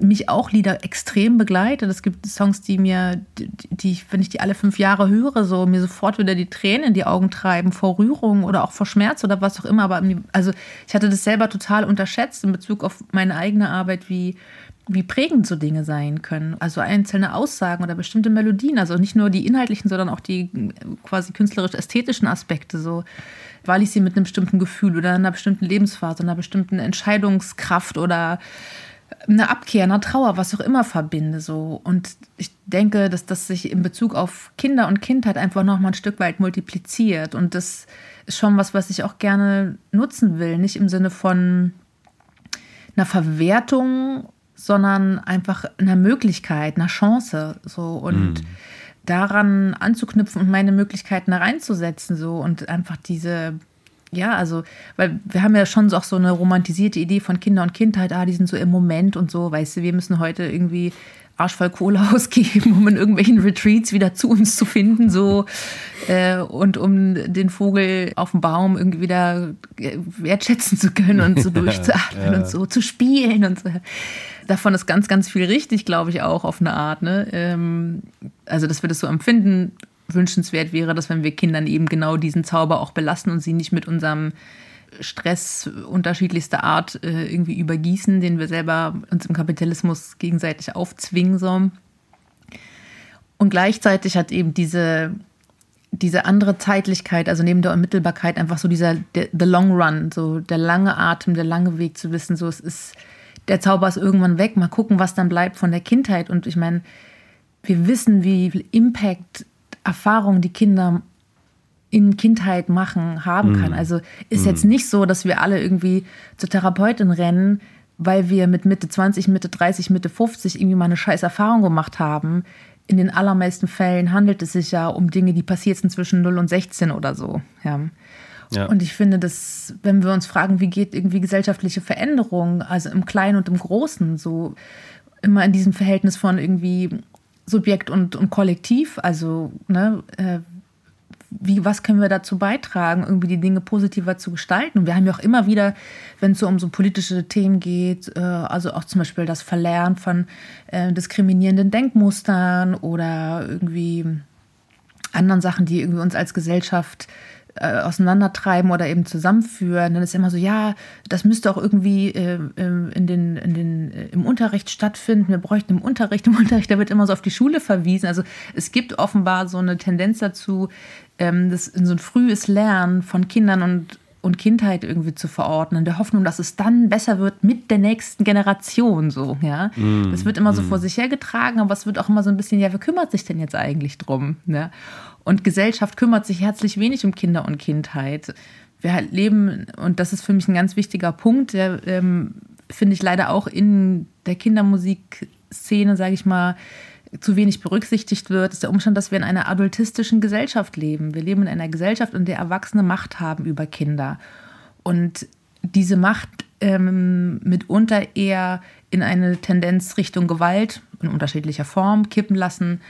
Speaker 1: mich auch Lieder extrem begleitet. Es gibt Songs, die mir, die, die, wenn ich die alle fünf Jahre höre, so mir sofort wieder die Tränen in die Augen treiben, vor Rührung oder auch vor Schmerz oder was auch immer. Aber also ich hatte das selber total unterschätzt in Bezug auf meine eigene Arbeit, wie wie prägend so Dinge sein können. Also einzelne Aussagen oder bestimmte Melodien, also nicht nur die inhaltlichen, sondern auch die quasi künstlerisch-ästhetischen Aspekte, so weil ich sie mit einem bestimmten Gefühl oder einer bestimmten Lebensphase, einer bestimmten Entscheidungskraft oder einer Abkehr, einer Trauer, was auch immer verbinde. So. Und ich denke, dass das sich in Bezug auf Kinder und Kindheit einfach noch mal ein Stück weit multipliziert. Und das ist schon was, was ich auch gerne nutzen will. Nicht im Sinne von einer Verwertung sondern einfach einer Möglichkeit, einer Chance. So und mhm. daran anzuknüpfen und meine Möglichkeiten da reinzusetzen. So und einfach diese, ja, also, weil wir haben ja schon so auch so eine romantisierte Idee von Kinder und Kindheit, ah, die sind so im Moment und so, weißt du, wir müssen heute irgendwie arschvoll Kohle ausgeben, um in irgendwelchen Retreats wieder zu uns zu finden, so äh, und um den Vogel auf dem Baum irgendwie wieder äh, wertschätzen zu können und so durchzuatmen ja, ja. und so zu spielen und so davon ist ganz, ganz viel richtig, glaube ich, auch auf eine Art. Ne? Ähm, also, dass wir das so empfinden, wünschenswert wäre, dass wenn wir Kindern eben genau diesen Zauber auch belassen und sie nicht mit unserem Stress unterschiedlichster Art äh, irgendwie übergießen, den wir selber uns im Kapitalismus gegenseitig aufzwingen. So. Und gleichzeitig hat eben diese, diese andere Zeitlichkeit, also neben der Unmittelbarkeit, einfach so dieser der, the long run, so der lange Atem, der lange Weg zu wissen, so es ist der Zauber ist irgendwann weg. Mal gucken, was dann bleibt von der Kindheit. Und ich meine, wir wissen, wie viel Impact Erfahrungen die Kinder in Kindheit machen, haben kann. Mhm. Also ist mm. jetzt nicht so, dass wir alle irgendwie zur Therapeutin rennen, weil wir mit Mitte 20, Mitte 30, Mitte 50 irgendwie mal eine scheiß Erfahrung gemacht haben. In den allermeisten Fällen handelt es sich ja um Dinge, die passiert sind zwischen 0 und 16 oder so. Ja. Ja. Und ich finde, dass, wenn wir uns fragen, wie geht irgendwie gesellschaftliche Veränderung, also im Kleinen und im Großen, so immer in diesem Verhältnis von irgendwie Subjekt und, und Kollektiv, also ne, äh, wie, was können wir dazu beitragen, irgendwie die Dinge positiver zu gestalten? Und wir haben ja auch immer wieder, wenn es so um so politische Themen geht, äh, also auch zum Beispiel das Verlernen von äh, diskriminierenden Denkmustern oder irgendwie anderen Sachen, die irgendwie uns als Gesellschaft äh, auseinandertreiben oder eben zusammenführen, dann ist immer so, ja, das müsste auch irgendwie äh, in den, in den, äh, im Unterricht stattfinden. Wir bräuchten im Unterricht, im Unterricht, da wird immer so auf die Schule verwiesen. Also es gibt offenbar so eine Tendenz dazu, ähm, das in so ein frühes Lernen von Kindern und und Kindheit irgendwie zu verordnen, der Hoffnung, dass es dann besser wird mit der nächsten Generation so, ja. Mm, das wird immer so mm. vor sich hergetragen, aber es wird auch immer so ein bisschen, ja, wer kümmert sich denn jetzt eigentlich drum, ne? Und Gesellschaft kümmert sich herzlich wenig um Kinder und Kindheit. Wir leben, und das ist für mich ein ganz wichtiger Punkt, der ähm, finde ich leider auch in der Kindermusikszene, sage ich mal, zu wenig berücksichtigt wird, ist der Umstand, dass wir in einer adultistischen Gesellschaft leben. Wir leben in einer Gesellschaft, in der Erwachsene Macht haben über Kinder. Und diese Macht ähm, mitunter eher in eine Tendenz Richtung Gewalt in unterschiedlicher Form kippen lassen,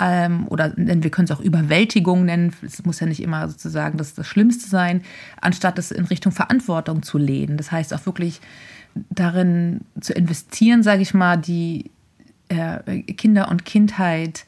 Speaker 1: oder wir können es auch Überwältigung nennen, es muss ja nicht immer sozusagen das, das Schlimmste sein, anstatt es in Richtung Verantwortung zu lehnen. Das heißt auch wirklich darin zu investieren, sage ich mal, die äh, Kinder und Kindheit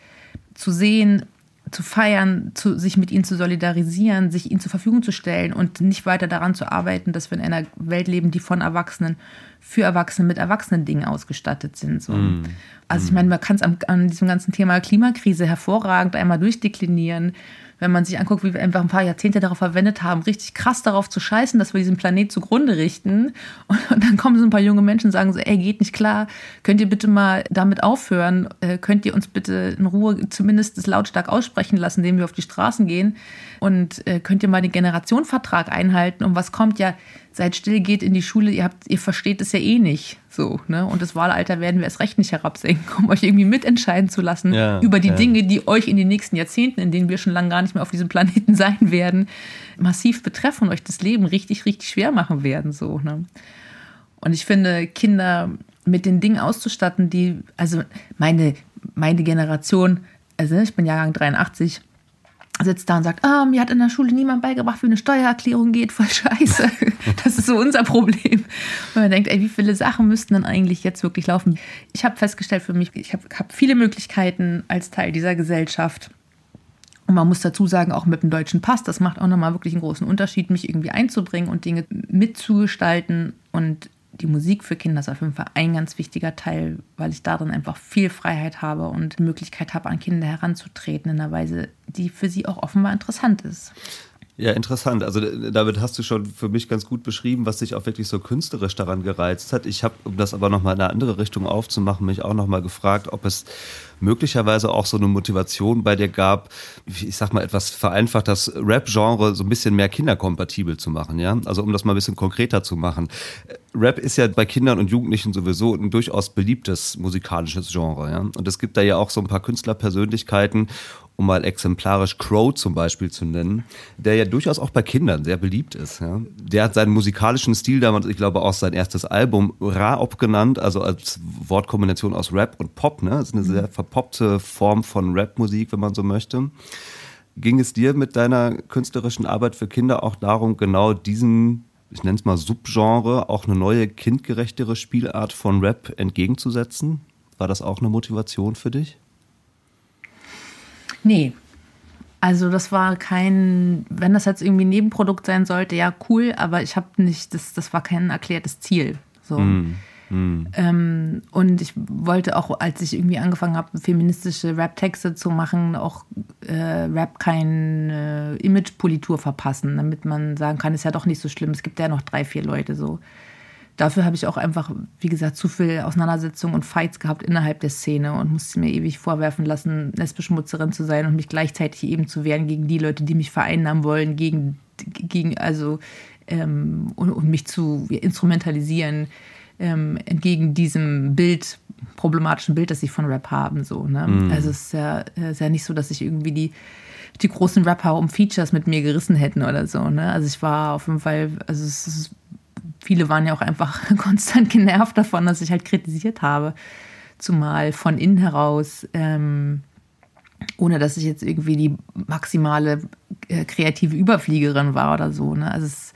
Speaker 1: zu sehen, zu feiern, zu, sich mit ihnen zu solidarisieren, sich ihnen zur Verfügung zu stellen und nicht weiter daran zu arbeiten, dass wir in einer Welt leben, die von Erwachsenen für Erwachsene mit erwachsenen Dingen ausgestattet sind. So. Mm. Also ich meine, man kann es an diesem ganzen Thema Klimakrise hervorragend einmal durchdeklinieren wenn man sich anguckt, wie wir einfach ein paar Jahrzehnte darauf verwendet haben, richtig krass darauf zu scheißen, dass wir diesen Planet zugrunde richten. Und, und dann kommen so ein paar junge Menschen und sagen so, ey, geht nicht klar, könnt ihr bitte mal damit aufhören? Äh, könnt ihr uns bitte in Ruhe zumindest das lautstark aussprechen lassen, indem wir auf die Straßen gehen? Und äh, könnt ihr mal den Generationenvertrag einhalten? Und was kommt ja, seid still, geht in die Schule, ihr, habt, ihr versteht es ja eh nicht. So, ne? Und das Wahlalter werden wir erst recht nicht herabsenken, um euch irgendwie mitentscheiden zu lassen ja, über die ja. Dinge, die euch in den nächsten Jahrzehnten, in denen wir schon lange gar nicht mehr auf diesem Planeten sein werden, massiv betreffen und euch das Leben richtig, richtig schwer machen werden. So, ne? Und ich finde, Kinder mit den Dingen auszustatten, die, also meine, meine Generation, also ich bin Jahrgang 83, sitzt da und sagt, ah, mir hat in der Schule niemand beigebracht, wie eine Steuererklärung geht, voll scheiße. Das ist so unser Problem. Und man denkt, ey, wie viele Sachen müssten dann eigentlich jetzt wirklich laufen? Ich habe festgestellt für mich, ich habe hab viele Möglichkeiten als Teil dieser Gesellschaft. Und man muss dazu sagen, auch mit dem deutschen Pass, das macht auch nochmal wirklich einen großen Unterschied, mich irgendwie einzubringen und Dinge mitzugestalten. Und die Musik für Kinder ist auf jeden Fall ein ganz wichtiger Teil, weil ich darin einfach viel Freiheit habe und Möglichkeit habe, an Kinder heranzutreten in einer Weise, die für sie auch offenbar interessant ist.
Speaker 3: Ja, interessant. Also damit hast du schon für mich ganz gut beschrieben, was sich auch wirklich so künstlerisch daran gereizt hat. Ich habe, um das aber nochmal in eine andere Richtung aufzumachen, mich auch nochmal gefragt, ob es möglicherweise auch so eine Motivation bei dir gab, ich sag mal etwas vereinfacht, das Rap-Genre so ein bisschen mehr kinderkompatibel zu machen, ja? Also um das mal ein bisschen konkreter zu machen. Rap ist ja bei Kindern und Jugendlichen sowieso ein durchaus beliebtes musikalisches Genre, ja? Und es gibt da ja auch so ein paar Künstlerpersönlichkeiten um mal exemplarisch Crow zum Beispiel zu nennen, der ja durchaus auch bei Kindern sehr beliebt ist. Ja. Der hat seinen musikalischen Stil damals, ich glaube auch sein erstes Album Ra-Op genannt, also als Wortkombination aus Rap und Pop. Ne? Das ist eine sehr verpoppte Form von Rapmusik, wenn man so möchte. Ging es dir mit deiner künstlerischen Arbeit für Kinder auch darum, genau diesen ich nenne es mal Subgenre, auch eine neue kindgerechtere Spielart von Rap entgegenzusetzen? War das auch eine Motivation für dich?
Speaker 1: Nee. Also das war kein, wenn das jetzt irgendwie ein Nebenprodukt sein sollte, ja cool, aber ich habe nicht, das, das war kein erklärtes Ziel. So. Mm. Mm. Ähm, und ich wollte auch, als ich irgendwie angefangen habe, feministische Rap-Texte zu machen, auch äh, Rap keine äh, Image-Politur verpassen, damit man sagen kann, ist ja doch nicht so schlimm, es gibt ja noch drei, vier Leute so dafür habe ich auch einfach, wie gesagt, zu viel Auseinandersetzungen und Fights gehabt innerhalb der Szene und musste mir ewig vorwerfen lassen, Lesbeschmutzerin zu sein und mich gleichzeitig eben zu wehren gegen die Leute, die mich vereinnahmen wollen, gegen, gegen also ähm, und, und, mich zu instrumentalisieren ähm, entgegen diesem Bild, problematischen Bild, das sie von Rap haben. So, ne? Mhm. Also es ist ja, ist ja nicht so, dass ich irgendwie die die großen Rapper um Features mit mir gerissen hätten oder so. Ne? Also ich war auf jeden Fall, also es ist, viele waren ja auch einfach konstant genervt davon, dass ich halt kritisiert habe. Zumal von innen heraus, ähm, ohne dass ich jetzt irgendwie die maximale äh, kreative Überfliegerin war oder so. Ne? Also es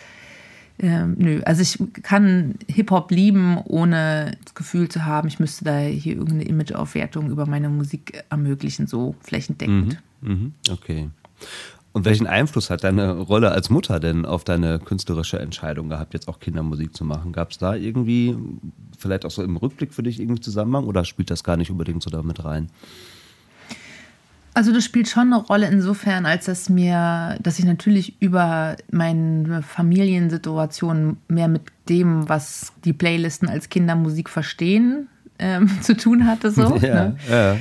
Speaker 1: ähm, nö, also ich kann Hip-Hop lieben, ohne das Gefühl zu haben, ich müsste da hier irgendeine Imageaufwertung über meine Musik ermöglichen, so flächendeckend.
Speaker 3: Mhm, mhm, okay. Und welchen Einfluss hat deine Rolle als Mutter denn auf deine künstlerische Entscheidung gehabt, jetzt auch Kindermusik zu machen? Gab es da irgendwie, vielleicht auch so im Rückblick für dich irgendwie Zusammenhang oder spielt das gar nicht unbedingt so damit rein?
Speaker 1: Also das spielt schon eine Rolle insofern, als dass mir, dass ich natürlich über meine Familiensituation mehr mit dem, was die Playlisten als Kindermusik verstehen, ähm, zu tun hatte. So, ja, ne? ja.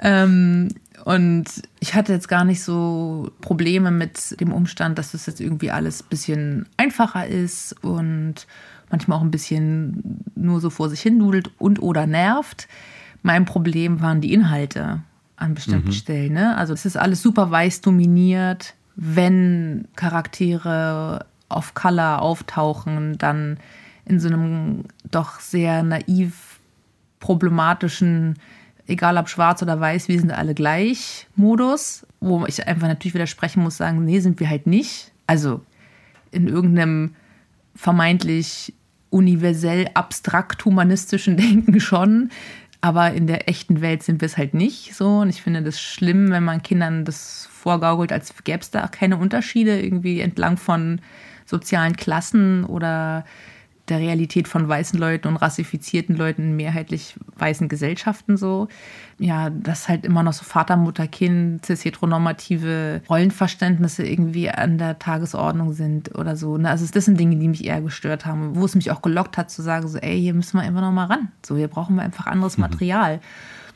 Speaker 1: Ähm, und ich hatte jetzt gar nicht so Probleme mit dem Umstand, dass das jetzt irgendwie alles ein bisschen einfacher ist und manchmal auch ein bisschen nur so vor sich hin nudelt und oder nervt. Mein Problem waren die Inhalte an bestimmten mhm. Stellen. Ne? Also es ist alles super weiß dominiert. Wenn Charaktere auf Color auftauchen, dann in so einem doch sehr naiv problematischen, egal ob schwarz oder weiß, wir sind alle gleich Modus, wo ich einfach natürlich widersprechen muss, sagen, nee, sind wir halt nicht. Also in irgendeinem vermeintlich universell abstrakt humanistischen Denken schon, aber in der echten Welt sind wir es halt nicht so. Und ich finde das schlimm, wenn man Kindern das vorgaukelt, als gäbe es da keine Unterschiede irgendwie entlang von sozialen Klassen oder der Realität von weißen Leuten und rassifizierten Leuten in mehrheitlich weißen Gesellschaften so. Ja, dass halt immer noch so Vater, Mutter, Kind, cis-heteronormative Rollenverständnisse irgendwie an der Tagesordnung sind oder so. Ne? Also das sind Dinge, die mich eher gestört haben, wo es mich auch gelockt hat zu sagen, so, ey, hier müssen wir einfach noch mal ran. So, hier brauchen wir einfach anderes mhm.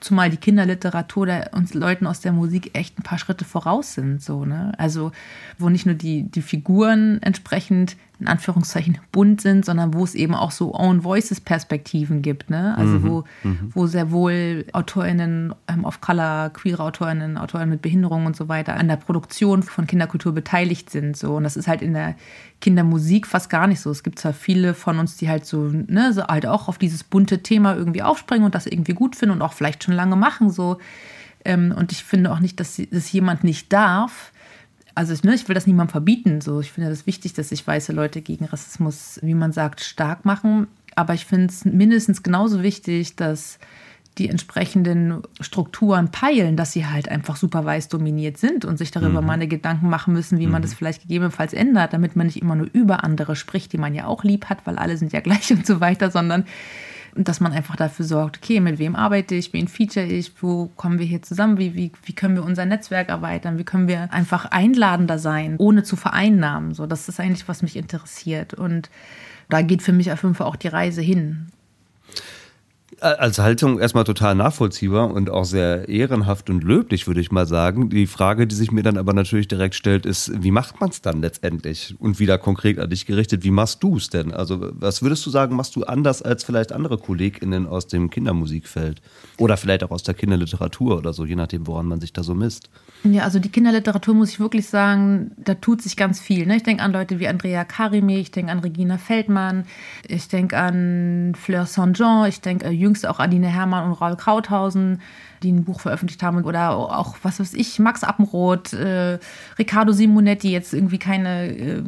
Speaker 1: Zumal die Kinderliteratur der uns Leuten aus der Musik echt ein paar Schritte voraus sind. So, ne? Also, wo nicht nur die, die Figuren entsprechend in Anführungszeichen bunt sind, sondern wo es eben auch so Own Voices Perspektiven gibt, ne? Also mhm. wo, mhm. wo sehr wohl AutorInnen ähm, of Color, queere AutorInnen, AutorInnen mit Behinderung und so weiter an der Produktion von Kinderkultur beteiligt sind. So. Und das ist halt in der Kindermusik fast gar nicht so. Es gibt zwar viele von uns, die halt so, ne, so halt auch auf dieses bunte Thema irgendwie aufspringen und das irgendwie gut finden und auch vielleicht schon lange machen. So. Ähm, und ich finde auch nicht, dass das jemand nicht darf also ich, ne, ich will das niemandem verbieten. So, ich finde das wichtig, dass sich weiße Leute gegen Rassismus, wie man sagt, stark machen. Aber ich finde es mindestens genauso wichtig, dass die entsprechenden Strukturen peilen, dass sie halt einfach super weiß dominiert sind und sich darüber mhm. mal Gedanken machen müssen, wie mhm. man das vielleicht gegebenenfalls ändert, damit man nicht immer nur über andere spricht, die man ja auch lieb hat, weil alle sind ja gleich und so weiter, sondern dass man einfach dafür sorgt, okay, mit wem arbeite ich, wen feature ich, wo kommen wir hier zusammen, wie, wie, wie können wir unser Netzwerk erweitern, wie können wir einfach einladender sein, ohne zu vereinnahmen. So, das ist eigentlich, was mich interessiert. Und da geht für mich auf jeden Fall auch die Reise hin.
Speaker 3: Als Haltung erstmal total nachvollziehbar und auch sehr ehrenhaft und löblich, würde ich mal sagen. Die Frage, die sich mir dann aber natürlich direkt stellt, ist, wie macht man es dann letztendlich? Und wieder konkret an dich gerichtet, wie machst du es denn? Also, was würdest du sagen, machst du anders als vielleicht andere KollegInnen aus dem Kindermusikfeld? Oder vielleicht auch aus der Kinderliteratur oder so, je nachdem, woran man sich da so misst.
Speaker 1: Ja, also die Kinderliteratur muss ich wirklich sagen, da tut sich ganz viel. Ne? Ich denke an Leute wie Andrea Karimi, ich denke an Regina Feldmann, ich denke an Fleur Saint-Jean, ich denke jüngst auch Adine Hermann und Raul Krauthausen, die ein Buch veröffentlicht haben. Oder auch, was weiß ich, Max Appenroth, äh, Riccardo Simonetti, jetzt irgendwie keine äh,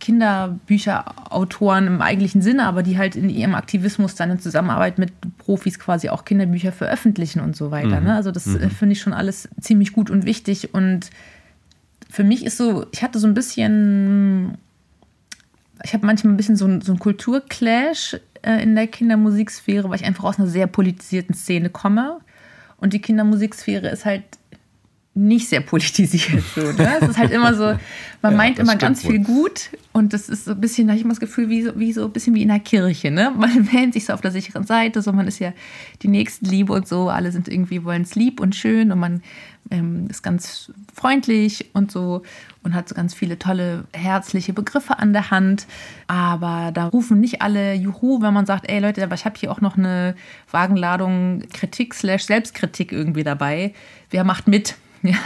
Speaker 1: Kinderbücherautoren im eigentlichen Sinne, aber die halt in ihrem Aktivismus dann in Zusammenarbeit mit Profis quasi auch Kinderbücher veröffentlichen und so weiter. Mhm. Ne? Also das äh, mhm. finde ich schon alles ziemlich gut und wichtig. Und für mich ist so, ich hatte so ein bisschen ich habe manchmal ein bisschen so, ein, so einen Kulturclash äh, in der Kindermusiksphäre, weil ich einfach aus einer sehr politisierten Szene komme. Und die Kindermusiksphäre ist halt nicht sehr politisiert. So, ne? Es ist halt immer so, man ja, meint immer ganz wohl. viel gut und das ist so ein bisschen, da habe ich immer das Gefühl, wie so, wie so ein bisschen wie in der Kirche. Ne? Man wählt sich so auf der sicheren Seite, so man ist ja die Nächstenliebe und so, alle sind irgendwie, wollen es lieb und schön und man ähm, ist ganz freundlich und so und hat so ganz viele tolle, herzliche Begriffe an der Hand. Aber da rufen nicht alle Juhu, wenn man sagt, ey Leute, aber ich habe hier auch noch eine Wagenladung Kritik slash Selbstkritik irgendwie dabei. Wer macht mit? Ja,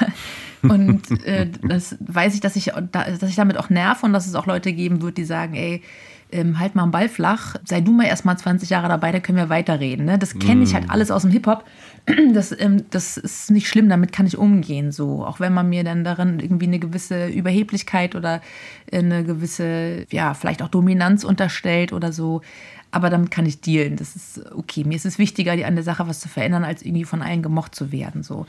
Speaker 1: Und äh, das weiß ich dass, ich, dass ich damit auch nerv und dass es auch Leute geben wird, die sagen, ey, ähm, halt mal einen Ball flach, sei du mal erst mal 20 Jahre dabei, dann können wir weiterreden. Ne? Das kenne ich halt mm. alles aus dem Hip-Hop. Das, ähm, das ist nicht schlimm, damit kann ich umgehen. So, auch wenn man mir dann darin irgendwie eine gewisse Überheblichkeit oder eine gewisse, ja, vielleicht auch Dominanz unterstellt oder so. Aber damit kann ich dealen. Das ist okay. Mir ist es wichtiger, an der Sache was zu verändern, als irgendwie von allen gemocht zu werden. So.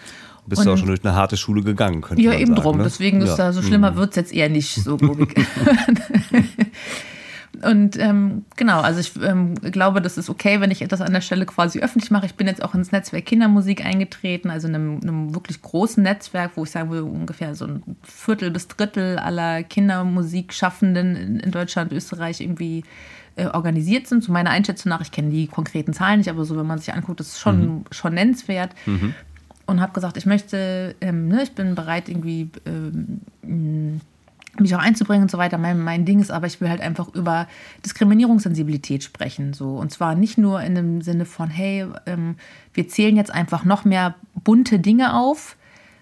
Speaker 3: Bist du auch schon durch eine harte Schule gegangen, könnte
Speaker 1: Ja, eben
Speaker 3: sagen,
Speaker 1: drum.
Speaker 3: Ne?
Speaker 1: Deswegen ist
Speaker 3: ja.
Speaker 1: da so schlimmer
Speaker 3: Mhm.
Speaker 1: wird es jetzt eher nicht, so. Und ähm, genau, also ich ähm, glaube, das ist okay, wenn ich etwas an der Stelle quasi öffentlich mache. Ich bin jetzt auch ins Netzwerk Kindermusik eingetreten, also in einem, einem wirklich großen Netzwerk, wo ich sagen würde, ungefähr so ein Viertel bis Drittel aller Kindermusikschaffenden in, in Deutschland, Österreich irgendwie äh, organisiert sind. Zu meiner Einschätzung nach, ich kenne die konkreten Zahlen nicht, aber so, wenn man sich anguckt, das ist schon, schon nennenswert. Und habe gesagt, ich möchte, ähm, ne, ich bin bereit, irgendwie ähm, mich auch einzubringen und so weiter. Mein, mein Ding ist aber, ich will halt einfach über Diskriminierungssensibilität sprechen. So. Und zwar nicht nur in dem Sinne von, hey, ähm, wir zählen jetzt einfach noch mehr bunte Dinge auf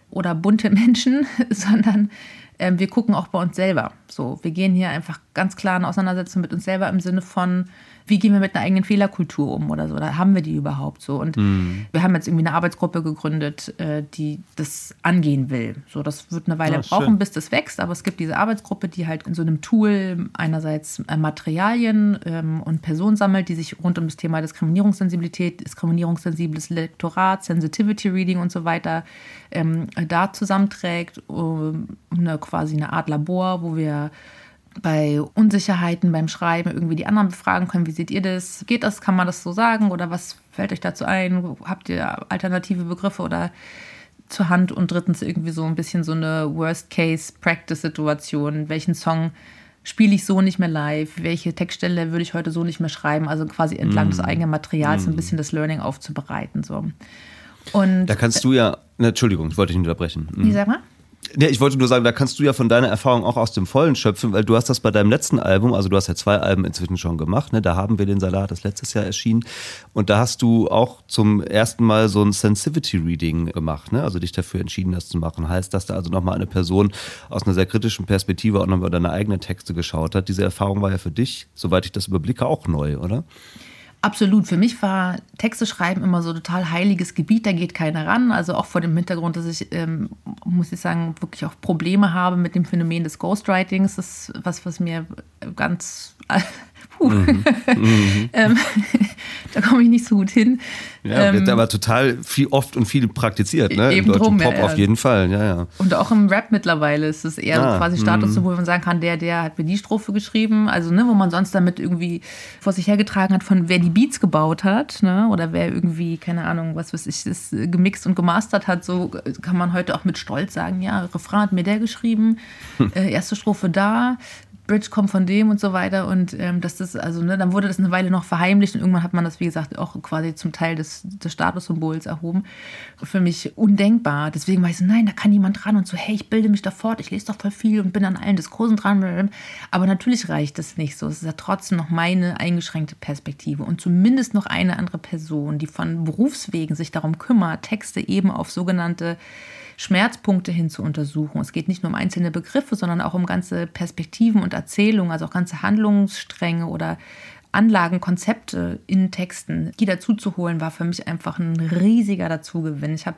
Speaker 1: oder bunte Menschen, sondern ähm, wir gucken auch bei uns selber. So, wir gehen hier einfach ganz klar in Auseinandersetzung mit uns selber im Sinne von, wie gehen wir mit einer eigenen Fehlerkultur um oder so? Oder haben wir die überhaupt so? Und wir haben jetzt irgendwie eine Arbeitsgruppe gegründet, äh, die das angehen will. So, das wird eine Weile
Speaker 3: Ah,
Speaker 1: brauchen,
Speaker 3: schön.
Speaker 1: bis das wächst, aber es gibt diese Arbeitsgruppe, die halt in so einem Tool einerseits äh, Materialien ähm, und Personen sammelt, die sich rund um das Thema Diskriminierungssensibilität, diskriminierungssensibles Lektorat, Sensitivity Reading und so weiter ähm, da zusammenträgt, um eine, quasi eine Art Labor, wo wir bei Unsicherheiten beim Schreiben irgendwie die anderen befragen können. Wie seht ihr das? Geht das? Kann man das so sagen? Oder was fällt euch dazu ein? Habt ihr alternative Begriffe oder zur Hand? Und drittens irgendwie so ein bisschen so eine Worst-Case-Practice-Situation. Welchen Song spiele ich so nicht mehr live? Welche Textstelle würde ich heute so nicht mehr schreiben? Also quasi entlang des eigenen Materials ein bisschen das Learning aufzubereiten. So. Und
Speaker 3: Da kannst du ja, ne, Entschuldigung, ich wollte dich nicht unterbrechen. Mhm.
Speaker 1: wie sag mal?
Speaker 3: Ja, ich wollte nur sagen, da kannst du ja von deiner Erfahrung auch aus dem Vollen schöpfen, weil du hast das bei deinem letzten Album, also du hast ja zwei Alben inzwischen schon gemacht, ne? da haben wir den Salat, das letztes Jahr erschienen und da hast du auch zum ersten Mal so ein Sensitivity Reading gemacht, ne? also dich dafür entschieden, das zu machen. Heißt, dass da also nochmal eine Person aus einer sehr kritischen Perspektive auch nochmal deine eigenen Texte geschaut hat. Diese Erfahrung war ja für dich, soweit ich das überblicke, auch neu, oder?
Speaker 1: Absolut. Für mich war Texte schreiben immer so total heiliges Gebiet, da geht keiner ran. Also auch vor dem Hintergrund, dass ich, ähm, muss ich sagen, wirklich auch Probleme habe mit dem Phänomen des Ghostwritings. Das ist was, was mir ganz. Puh. ähm, da komme ich nicht so gut hin.
Speaker 3: Ja,
Speaker 1: Ähm,
Speaker 3: wird aber total viel, oft und viel praktiziert, ne?
Speaker 1: Eben
Speaker 3: Im deutschen
Speaker 1: drum,
Speaker 3: Pop
Speaker 1: ja.
Speaker 3: auf jeden Fall, ja, ja.
Speaker 1: Und auch im Rap mittlerweile ist es eher
Speaker 3: Ah,
Speaker 1: so quasi Status, wo man sagen kann, der, der hat mir die Strophe geschrieben. Also, ne, wo man sonst damit irgendwie vor sich hergetragen hat, von wer die Beats gebaut hat, ne, oder wer irgendwie, keine Ahnung, was weiß ich, das äh, gemixt und gemastert hat, so äh, kann man heute auch mit Stolz sagen, ja, Refrain hat mir der geschrieben, äh, erste Strophe da. Bridge kommt von dem und so weiter und ähm, das ist also ne, dann wurde das eine Weile noch verheimlicht und irgendwann hat man das wie gesagt auch quasi zum Teil des, des Statussymbols erhoben. Für mich undenkbar. Deswegen war ich so, nein, da kann niemand dran und so, hey, ich bilde mich da fort, ich lese doch voll viel und bin an allen Diskursen dran. Aber natürlich reicht das nicht so. Es ist ja trotzdem noch meine eingeschränkte Perspektive und zumindest noch eine andere Person, die von Berufswegen sich darum kümmert, Texte eben auf sogenannte Schmerzpunkte hin zu untersuchen. Es geht nicht nur um einzelne Begriffe, sondern auch um ganze Perspektiven und Erzählungen, also auch ganze Handlungsstränge oder Anlagen, Konzepte in Texten, die dazu zu holen, war für mich einfach ein riesiger Dazugewinn. Ich habe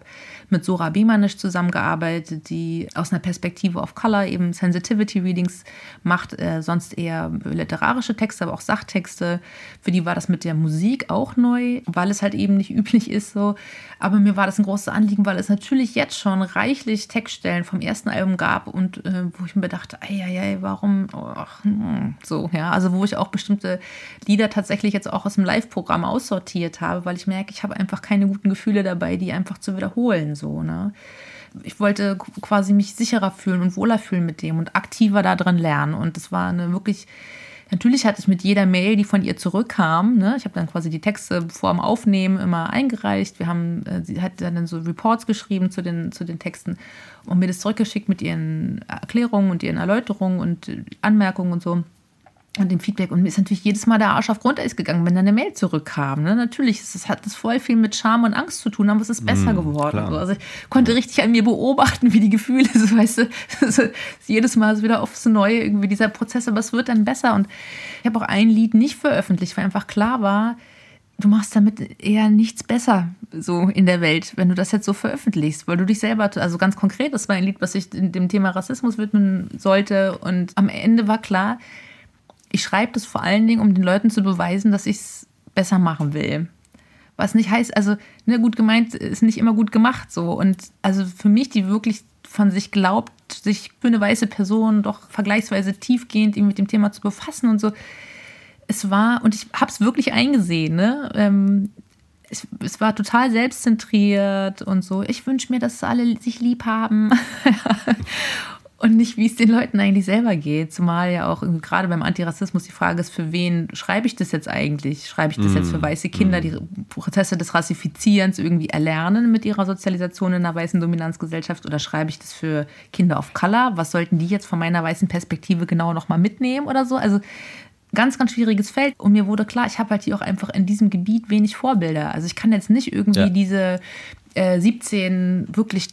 Speaker 1: mit Sora Bemanisch zusammengearbeitet, die aus einer Perspektive of Color eben Sensitivity Readings macht, äh, sonst eher literarische Texte, aber auch Sachtexte. Für die war das mit der Musik auch neu, weil es halt eben nicht üblich ist so. Aber mir war das ein großes Anliegen, weil es natürlich jetzt schon reichlich Textstellen vom ersten Album gab und äh, wo ich mir dachte, ei, ei, ei, warum ach, hm, so, ja, also wo ich auch bestimmte Lieder tatsächlich jetzt auch aus dem Live-Programm aussortiert habe, weil ich merke, ich habe einfach keine guten Gefühle dabei, die einfach zu wiederholen, so, ne. Ich wollte quasi mich sicherer fühlen und wohler fühlen mit dem und aktiver darin lernen und das war eine wirklich Natürlich hatte ich mit jeder Mail, die von ihr zurückkam, ne, ich habe dann quasi die Texte vor dem Aufnehmen immer eingereicht. Wir haben, äh, sie hat dann so Reports geschrieben zu den, zu den Texten und mir das zurückgeschickt mit ihren Erklärungen und ihren Erläuterungen und äh, Anmerkungen und so. Und dem Feedback. Und mir ist natürlich jedes Mal der Arsch auf Grundeis gegangen, wenn dann eine Mail zurückkam. Ne? Natürlich, es hat das voll viel mit Scham und Angst zu tun, aber es ist besser mm, geworden. So. Also ich konnte richtig an mir beobachten, wie die Gefühle, so, weißt du, so, jedes Mal so wieder aufs Neue irgendwie dieser Prozess, aber es wird dann besser. Und ich habe auch ein Lied nicht veröffentlicht, weil einfach klar war, du machst damit eher nichts besser so in der Welt, wenn du das jetzt so veröffentlichst, weil du dich selber, also ganz konkret, das war ein Lied, was sich dem Thema Rassismus widmen sollte und am Ende war klar, ich schreibe das vor allen Dingen, um den Leuten zu beweisen, dass ich es besser machen will. Was nicht heißt, also, ne, gut gemeint ist nicht immer gut gemacht so. Und also für mich, die wirklich von sich glaubt, sich für eine weiße Person doch vergleichsweise tiefgehend mit dem Thema zu befassen und so. Es war, und ich habe es wirklich eingesehen, ne? Ähm, es, es, war total selbstzentriert und so. Ich wünsche mir, dass alle sich lieb haben. und nicht, wie es den Leuten eigentlich selber geht. Zumal ja auch gerade beim Antirassismus die Frage ist, für wen schreibe ich das jetzt eigentlich? Schreibe ich das mm. jetzt für mm, weiße Kinder, mm. die Prozesse des Rassifizierens irgendwie erlernen mit ihrer Sozialisation in einer weißen Dominanzgesellschaft oder schreibe ich das für Kinder of Color? Was sollten die jetzt von meiner weißen Perspektive genau nochmal mitnehmen oder so? Also ganz, ganz schwieriges Feld. Und mir wurde klar, ich habe halt hier auch einfach in diesem Gebiet wenig Vorbilder. Also ich kann jetzt nicht irgendwie ja. diese äh, 17 wirklich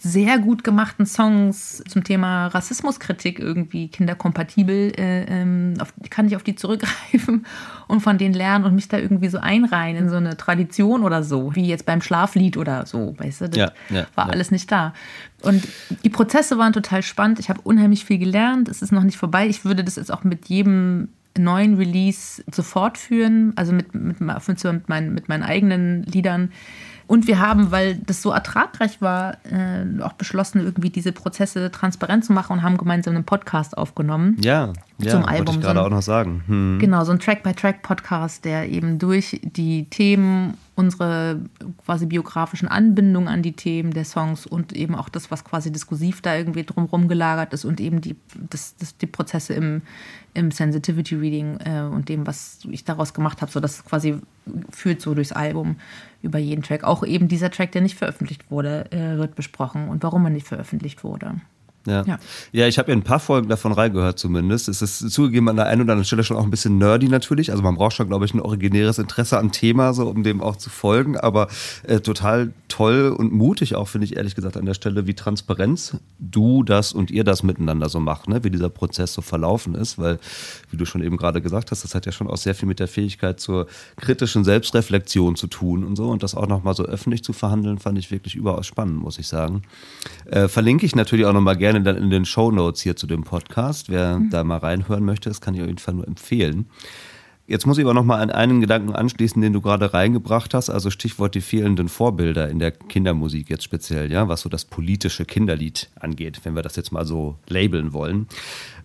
Speaker 1: sehr gut gemachten Songs zum Thema Rassismuskritik irgendwie kinderkompatibel, äh, ähm, auf, kann ich auf die zurückgreifen und von denen lernen und mich da irgendwie so einreihen in so eine Tradition oder so, wie jetzt beim Schlaflied oder so, weißt du, das ja, ja, war ja. alles nicht da. Und die Prozesse waren total spannend, ich habe unheimlich viel gelernt, es ist noch nicht vorbei, ich würde das jetzt auch mit jedem neuen Release sofort führen, also mit, mit, mit, meinen, mit meinen eigenen Liedern und wir haben, weil das so ertragreich war, äh, auch beschlossen, irgendwie diese Prozesse transparent zu machen und haben gemeinsam einen Podcast aufgenommen.
Speaker 3: Ja, ja zum Album. Wollte ich gerade so ein, auch noch sagen.
Speaker 1: Hm. Genau, so ein Track-by-Track-Podcast, der eben durch die Themen, unsere quasi biografischen Anbindungen an die Themen der Songs und eben auch das, was quasi diskursiv da irgendwie drumherum gelagert ist und eben die, das, das, die Prozesse im, im Sensitivity Reading äh, und dem, was ich daraus gemacht habe, so das quasi führt so durchs Album über jeden Track. Auch eben dieser Track, der nicht veröffentlicht wurde, äh, wird besprochen und warum er nicht veröffentlicht wurde.
Speaker 3: Ja. ja. ja, ich habe ja ein paar Folgen davon reingehört zumindest. Es ist zugegeben an der einen oder anderen Stelle schon auch ein bisschen nerdy natürlich. Also man braucht schon, glaube ich, ein originäres Interesse am Thema, so um dem auch zu folgen. Aber äh, total toll und mutig auch, finde ich ehrlich gesagt an der Stelle, wie Transparenz du das und ihr das miteinander so macht, ne? wie dieser Prozess so verlaufen ist. Weil, wie du schon eben gerade gesagt hast, das hat ja schon auch sehr viel mit der Fähigkeit zur kritischen Selbstreflexion zu tun und so. Und das auch nochmal so öffentlich zu verhandeln, fand ich wirklich überaus spannend, muss ich sagen. Äh, verlinke ich natürlich auch nochmal gerne gerne dann in den Show Notes hier zu dem Podcast. Wer mhm. da mal reinhören möchte, das kann ich auf jeden Fall nur empfehlen. Jetzt muss ich aber noch mal an einen Gedanken anschließen, den du gerade reingebracht hast, also Stichwort die fehlenden Vorbilder in der Kindermusik jetzt speziell, ja, was so das politische Kinderlied angeht, wenn wir das jetzt mal so labeln wollen.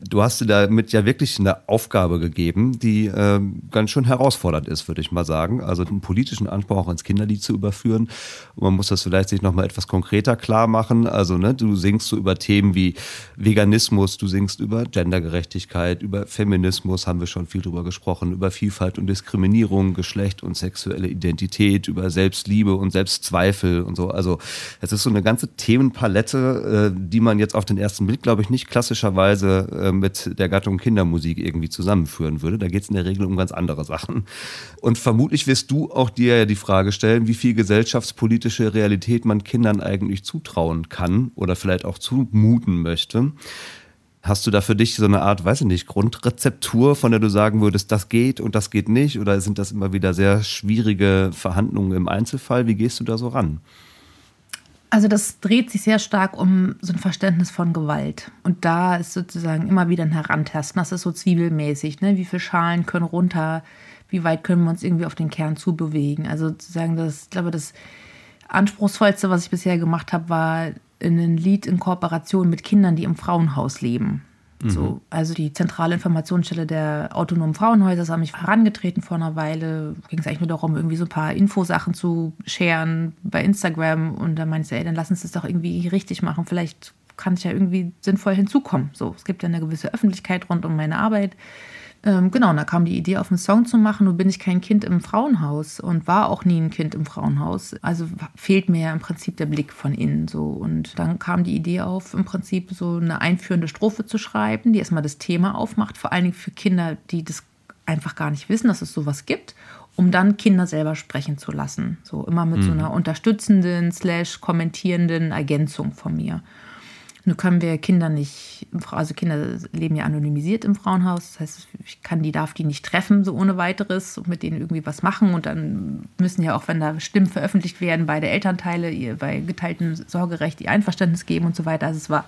Speaker 3: Du hast dir damit ja wirklich eine Aufgabe gegeben, die äh, ganz schön herausfordernd ist, würde ich mal sagen. Also einen politischen Anspruch auch ins Kinderlied zu überführen. Und man muss das vielleicht sich noch mal etwas konkreter klar machen. Also ne, du singst so über Themen wie Veganismus, du singst über Gendergerechtigkeit, über Feminismus, haben wir schon viel drüber gesprochen, über Vielfalt und Diskriminierung, Geschlecht und sexuelle Identität, über Selbstliebe und Selbstzweifel und so. Also es ist so eine ganze Themenpalette, äh, die man jetzt auf den ersten Blick, glaube ich, nicht klassischerweise äh, mit der Gattung Kindermusik irgendwie zusammenführen würde. Da geht es in der Regel um ganz andere Sachen. Und vermutlich wirst du auch dir ja die Frage stellen, wie viel gesellschaftspolitische Realität man Kindern eigentlich zutrauen kann oder vielleicht auch zumuten möchte. Hast du da für dich so eine Art, weiß ich nicht, Grundrezeptur, von der du sagen würdest, das geht und das geht nicht? Oder sind das immer wieder sehr schwierige Verhandlungen im Einzelfall? Wie gehst du da so ran?
Speaker 1: Also das dreht sich sehr stark um so ein Verständnis von Gewalt. Und da ist sozusagen immer wieder ein Herantasten. Das ist so zwiebelmäßig. Ne? Wie viele Schalen können runter? Wie weit können wir uns irgendwie auf den Kern zubewegen? Also sozusagen das, ich glaube, das Anspruchsvollste, was ich bisher gemacht habe, war ein Lied in Kooperation mit Kindern, die im Frauenhaus leben. So, mhm. also die zentrale Informationsstelle der autonomen Frauenhäuser ist an mich herangetreten vor einer Weile. Ging es eigentlich nur darum, irgendwie so ein paar Infosachen zu scheren bei Instagram. Und da meinte sie, ey, dann lass uns das doch irgendwie richtig machen. Vielleicht kann ich ja irgendwie sinnvoll hinzukommen. So, es gibt ja eine gewisse Öffentlichkeit rund um meine Arbeit. Ähm, genau, und da kam die Idee auf einen Song zu machen. Nun bin ich kein Kind im Frauenhaus und war auch nie ein Kind im Frauenhaus. Also fehlt mir ja im Prinzip der Blick von innen so. Und dann kam die Idee auf, im Prinzip so eine einführende Strophe zu schreiben, die erstmal das Thema aufmacht, vor allen Dingen für Kinder, die das einfach gar nicht wissen, dass es sowas gibt um dann Kinder selber sprechen zu lassen. So immer mit mhm. so einer unterstützenden, slash kommentierenden Ergänzung von mir. Nun können wir Kinder nicht, also Kinder leben ja anonymisiert im Frauenhaus. Das heißt, ich kann die, darf die nicht treffen, so ohne weiteres und mit denen irgendwie was machen. Und dann müssen ja auch, wenn da Stimmen veröffentlicht werden, beide Elternteile bei geteiltem Sorgerecht die Einverständnis geben und so weiter. Also es war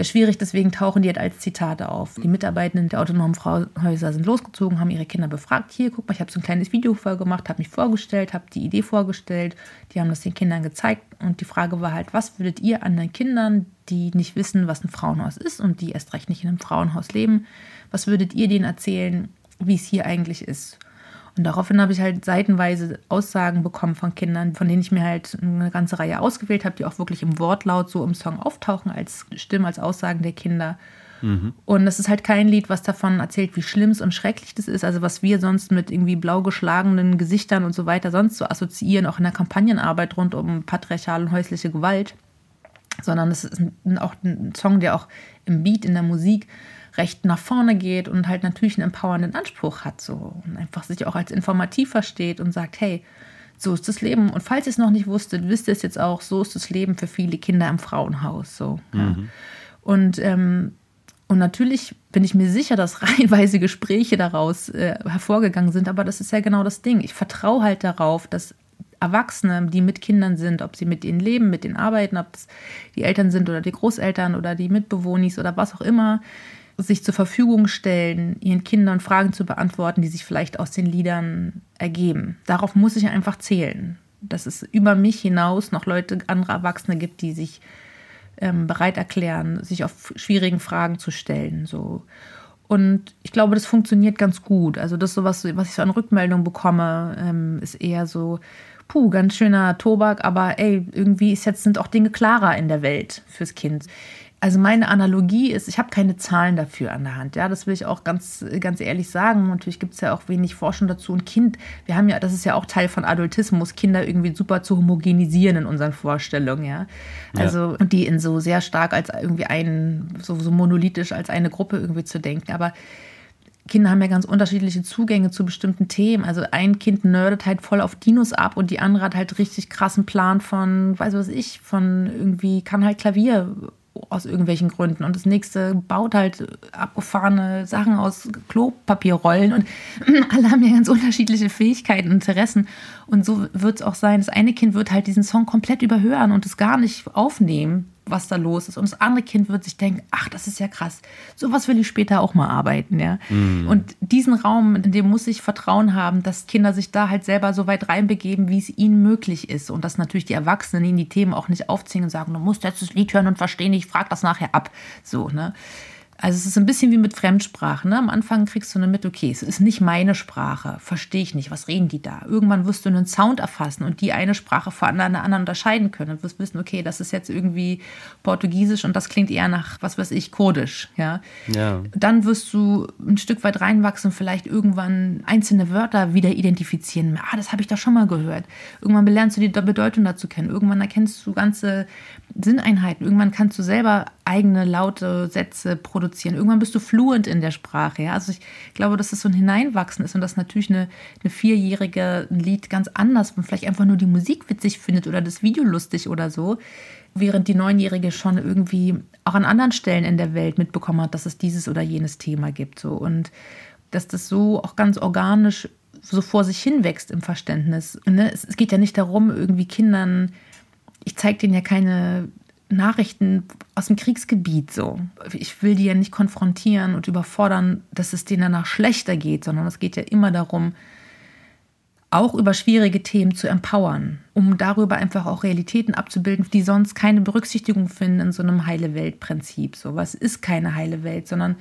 Speaker 1: sehr schwierig, deswegen tauchen die halt als Zitate auf. Die Mitarbeitenden der autonomen Frauenhäuser sind losgezogen, haben ihre Kinder befragt. Hier, guck mal, ich habe so ein kleines Video vorgemacht, habe mich vorgestellt, habe die Idee vorgestellt. Die haben das den Kindern gezeigt. Und die Frage war halt, was würdet ihr anderen Kindern, die nicht wissen, was ein Frauenhaus ist und die erst recht nicht in einem Frauenhaus leben, was würdet ihr denen erzählen, wie es hier eigentlich ist? Und daraufhin habe ich halt seitenweise Aussagen bekommen von Kindern, von denen ich mir halt eine ganze Reihe ausgewählt habe, die auch wirklich im Wortlaut so im Song auftauchen, als Stimmen, als Aussagen der Kinder. Mhm. Und das ist halt kein Lied, was davon erzählt, wie schlimm und schrecklich das ist. Also was wir sonst mit irgendwie blau geschlagenen Gesichtern und so weiter sonst so assoziieren, auch in der Kampagnenarbeit rund um patriarchale und häusliche Gewalt. Sondern es ist auch ein Song, der auch im Beat, in der Musik recht nach vorne geht und halt natürlich einen empowernden Anspruch hat so und einfach sich auch als informativ versteht und sagt, hey, so ist das Leben. Und falls ihr es noch nicht wusstet, wisst ihr es jetzt auch, so ist das Leben für viele Kinder im Frauenhaus. So. Mhm. Ja. Und, ähm, und natürlich bin ich mir sicher, dass reihenweise Gespräche daraus äh, hervorgegangen sind, aber das ist ja genau das Ding. Ich vertraue halt darauf, dass Erwachsene, die mit Kindern sind, ob sie mit ihnen leben, mit ihnen arbeiten, ob es die Eltern sind oder die Großeltern oder die Mitbewohnis oder was auch immer, sich zur Verfügung stellen, ihren Kindern Fragen zu beantworten, die sich vielleicht aus den Liedern ergeben. Darauf muss ich einfach zählen, dass es über mich hinaus noch Leute, andere Erwachsene gibt, die sich ähm, bereit erklären, sich auf schwierigen Fragen zu stellen. So. Und ich glaube, das funktioniert ganz gut. Also das so was, was ich so an Rückmeldungen bekomme, ähm, ist eher so, puh, ganz schöner Tobak, aber ey, irgendwie ist jetzt sind auch Dinge klarer in der Welt fürs Kind. Also meine Analogie ist, ich habe keine Zahlen dafür an der Hand. Ja, das will ich auch ganz, ganz ehrlich sagen. Natürlich gibt es ja auch wenig Forschung dazu. Ein Kind, wir haben ja, das ist ja auch Teil von Adultismus, Kinder irgendwie super zu homogenisieren in unseren Vorstellungen, ja. Also, ja. die in so sehr stark als irgendwie ein, so, so monolithisch als eine Gruppe irgendwie zu denken. Aber Kinder haben ja ganz unterschiedliche Zugänge zu bestimmten Themen. Also ein Kind nerdet halt voll auf Dinos ab und die andere hat halt richtig krassen Plan von, weiß was ich, von irgendwie, kann halt Klavier aus irgendwelchen Gründen. Und das nächste baut halt abgefahrene Sachen aus Klopapierrollen. Und alle haben ja ganz unterschiedliche Fähigkeiten, und Interessen. Und so wird es auch sein. Das eine Kind wird halt diesen Song komplett überhören und es gar nicht aufnehmen was da los ist. Und das andere Kind wird sich denken, ach, das ist ja krass. Sowas will ich später auch mal arbeiten, ja. Mhm. Und diesen Raum, in dem muss ich Vertrauen haben, dass Kinder sich da halt selber so weit reinbegeben, wie es ihnen möglich ist. Und dass natürlich die Erwachsenen ihnen die Themen auch nicht aufziehen und sagen, du musst jetzt das Lied hören und verstehen, ich frag das nachher ab. So, ne? Also es ist ein bisschen wie mit Fremdsprachen. Ne? Am Anfang kriegst du dann mit, okay, es ist nicht meine Sprache, verstehe ich nicht, was reden die da? Irgendwann wirst du einen Sound erfassen und die eine Sprache von einer anderen unterscheiden können und wirst wissen, okay, das ist jetzt irgendwie Portugiesisch und das klingt eher nach, was weiß ich, Kurdisch. Ja? ja. Dann wirst du ein Stück weit reinwachsen, vielleicht irgendwann einzelne Wörter wieder identifizieren. Ah, das habe ich doch schon mal gehört. Irgendwann lernst du die Bedeutung dazu kennen. Irgendwann erkennst du ganze Sinneinheiten. Irgendwann kannst du selber eigene laute Sätze produzieren. Irgendwann bist du fluent in der Sprache. Ja? Also ich glaube, dass das so ein Hineinwachsen ist und dass natürlich eine, eine Vierjährige ein Lied ganz anders und vielleicht einfach nur die Musik witzig findet oder das Video lustig oder so, während die Neunjährige schon irgendwie auch an anderen Stellen in der Welt mitbekommen hat, dass es dieses oder jenes Thema gibt. So. Und dass das so auch ganz organisch so vor sich hin wächst im Verständnis. Ne? Es, es geht ja nicht darum, irgendwie Kindern ich zeige denen ja keine Nachrichten aus dem Kriegsgebiet so. Ich will die ja nicht konfrontieren und überfordern, dass es denen danach schlechter geht, sondern es geht ja immer darum, auch über schwierige Themen zu empowern, um darüber einfach auch Realitäten abzubilden, die sonst keine Berücksichtigung finden in so einem heile Welt-Prinzip. So was ist keine heile Welt, sondern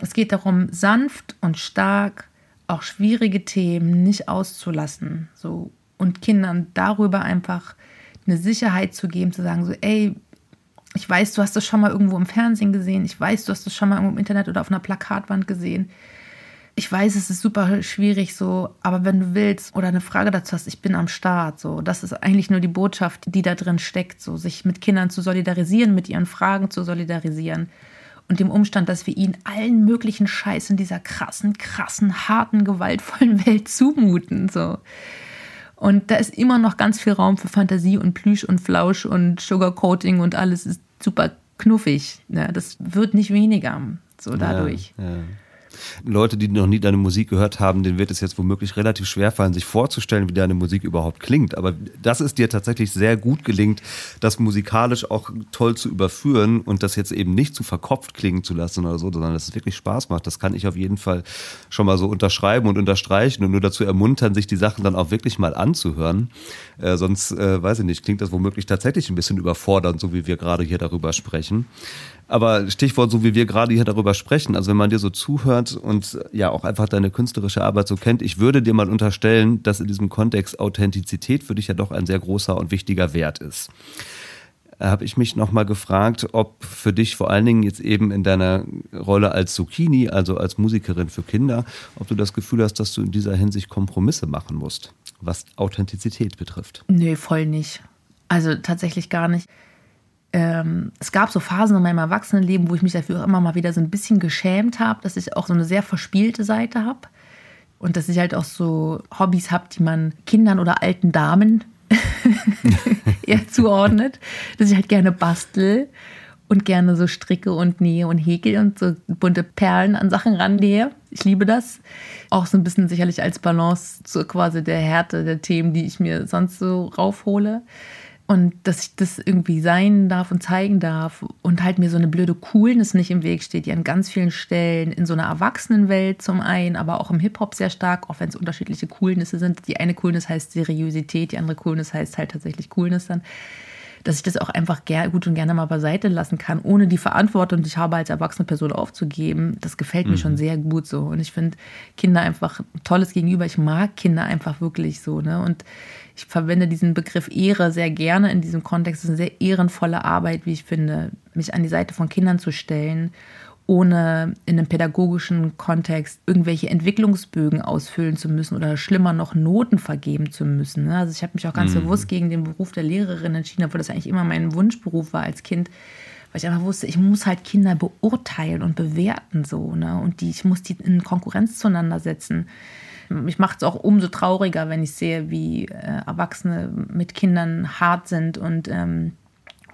Speaker 1: es geht darum, sanft und stark auch schwierige Themen nicht auszulassen, so und Kindern darüber einfach eine Sicherheit zu geben, zu sagen, so, ey, ich weiß, du hast das schon mal irgendwo im Fernsehen gesehen, ich weiß, du hast das schon mal irgendwo im Internet oder auf einer Plakatwand gesehen. ich weiß, es ist super schwierig so, aber wenn du willst oder eine Frage dazu hast, ich bin am Start. So, das ist eigentlich nur die Botschaft, die da drin steckt, so sich mit Kindern zu solidarisieren, mit ihren Fragen zu solidarisieren und dem Umstand, dass wir ihnen allen möglichen Scheiß in dieser krassen, krassen, harten, gewaltvollen Welt zumuten. So. Und da ist immer noch ganz viel Raum für Fantasie und Plüsch und Flausch und Sugarcoating und alles ist super knuffig. Ja, das wird nicht weniger so dadurch.
Speaker 3: Ja, ja. Leute, die noch nie deine Musik gehört haben, denen wird es jetzt womöglich relativ schwer fallen, sich vorzustellen, wie deine Musik überhaupt klingt. Aber dass es dir tatsächlich sehr gut gelingt, das musikalisch auch toll zu überführen und das jetzt eben nicht zu verkopft klingen zu lassen oder so, sondern dass es wirklich Spaß macht, das kann ich auf jeden Fall schon mal so unterschreiben und unterstreichen und nur dazu ermuntern, sich die Sachen dann auch wirklich mal anzuhören. Äh, sonst, äh, weiß ich nicht, klingt das womöglich tatsächlich ein bisschen überfordernd, so wie wir gerade hier darüber sprechen. Aber Stichwort, so wie wir gerade hier darüber sprechen, also wenn man dir so zuhört und ja auch einfach deine künstlerische Arbeit so kennt, ich würde dir mal unterstellen, dass in diesem Kontext Authentizität für dich ja doch ein sehr großer und wichtiger Wert ist habe ich mich nochmal gefragt, ob für dich vor allen Dingen jetzt eben in deiner Rolle als Zucchini, also als Musikerin für Kinder, ob du das Gefühl hast, dass du in dieser Hinsicht Kompromisse machen musst, was Authentizität betrifft.
Speaker 1: Nee, voll nicht. Also tatsächlich gar nicht ähm, es gab so Phasen in meinem Erwachsenenleben, wo ich mich dafür auch immer mal wieder so ein bisschen geschämt habe, dass ich auch so eine sehr verspielte Seite habe. Und dass ich halt auch so Hobbys habe, die man Kindern oder alten Damen eher zuordnet. Dass ich halt gerne bastel und gerne so stricke und nähe und häkel und so bunte Perlen an Sachen rangehe. Ich liebe das. Auch so ein bisschen sicherlich als Balance zu quasi der Härte der Themen, die ich mir sonst so raufhole. Und dass ich das irgendwie sein darf und zeigen darf und halt mir so eine blöde Coolness nicht im Weg steht, die an ganz vielen Stellen in so einer Erwachsenenwelt zum einen, aber auch im Hip-Hop sehr stark, auch wenn es unterschiedliche Coolnisse sind. Die eine Coolness heißt Seriosität, die andere Coolness heißt halt tatsächlich Coolness dann dass ich das auch einfach gut und gerne mal beiseite lassen kann, ohne die Verantwortung, die ich habe als erwachsene Person aufzugeben. Das gefällt mir mhm. schon sehr gut so. Und ich finde Kinder einfach ein tolles Gegenüber. Ich mag Kinder einfach wirklich so. Ne? Und ich verwende diesen Begriff Ehre sehr gerne in diesem Kontext. Es ist eine sehr ehrenvolle Arbeit, wie ich finde, mich an die Seite von Kindern zu stellen, ohne in einem pädagogischen Kontext irgendwelche Entwicklungsbögen ausfüllen zu müssen oder schlimmer noch Noten vergeben zu müssen. Ne? Also ich habe mich auch ganz mhm. bewusst gegen den Beruf der Lehrerin entschieden, obwohl das eigentlich immer mein Wunschberuf war als Kind weil ich einfach wusste, ich muss halt Kinder beurteilen und bewerten so, ne? Und die, ich muss die in Konkurrenz zueinander setzen mich macht es auch umso trauriger, wenn ich sehe, wie äh, Erwachsene mit Kindern hart sind und ähm,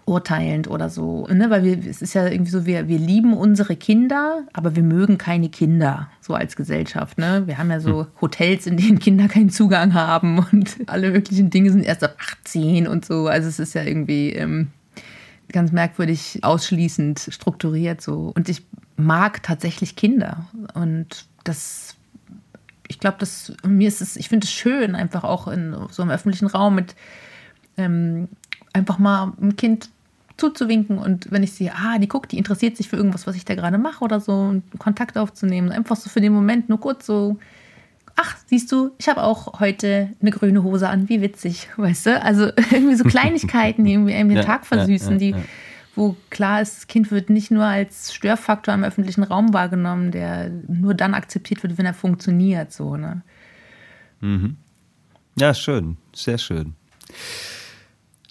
Speaker 1: urteilend oder so. Ne? Weil wir, es ist ja irgendwie so, wir, wir lieben unsere Kinder, aber wir mögen keine Kinder, so als Gesellschaft. Ne? Wir haben ja so hm. Hotels, in denen Kinder keinen Zugang haben und alle möglichen Dinge sind erst ab 18 und so. Also es ist ja irgendwie ähm, ganz merkwürdig ausschließend strukturiert so. Und ich mag tatsächlich Kinder und das ich glaube, dass mir ist es, ich finde es schön, einfach auch in so einem öffentlichen Raum mit ähm, einfach mal ein Kind zuzuwinken und wenn ich sehe, ah, die guckt, die interessiert sich für irgendwas, was ich da gerade mache oder so, Kontakt aufzunehmen, einfach so für den Moment nur kurz so, ach, siehst du, ich habe auch heute eine grüne Hose an, wie witzig, weißt du? Also irgendwie so Kleinigkeiten, die irgendwie einem den ja, Tag versüßen, ja, ja, die wo klar ist, das Kind wird nicht nur als Störfaktor im öffentlichen Raum wahrgenommen, der nur dann akzeptiert wird, wenn er funktioniert. So, ne?
Speaker 3: Mhm. Ja, schön, sehr schön.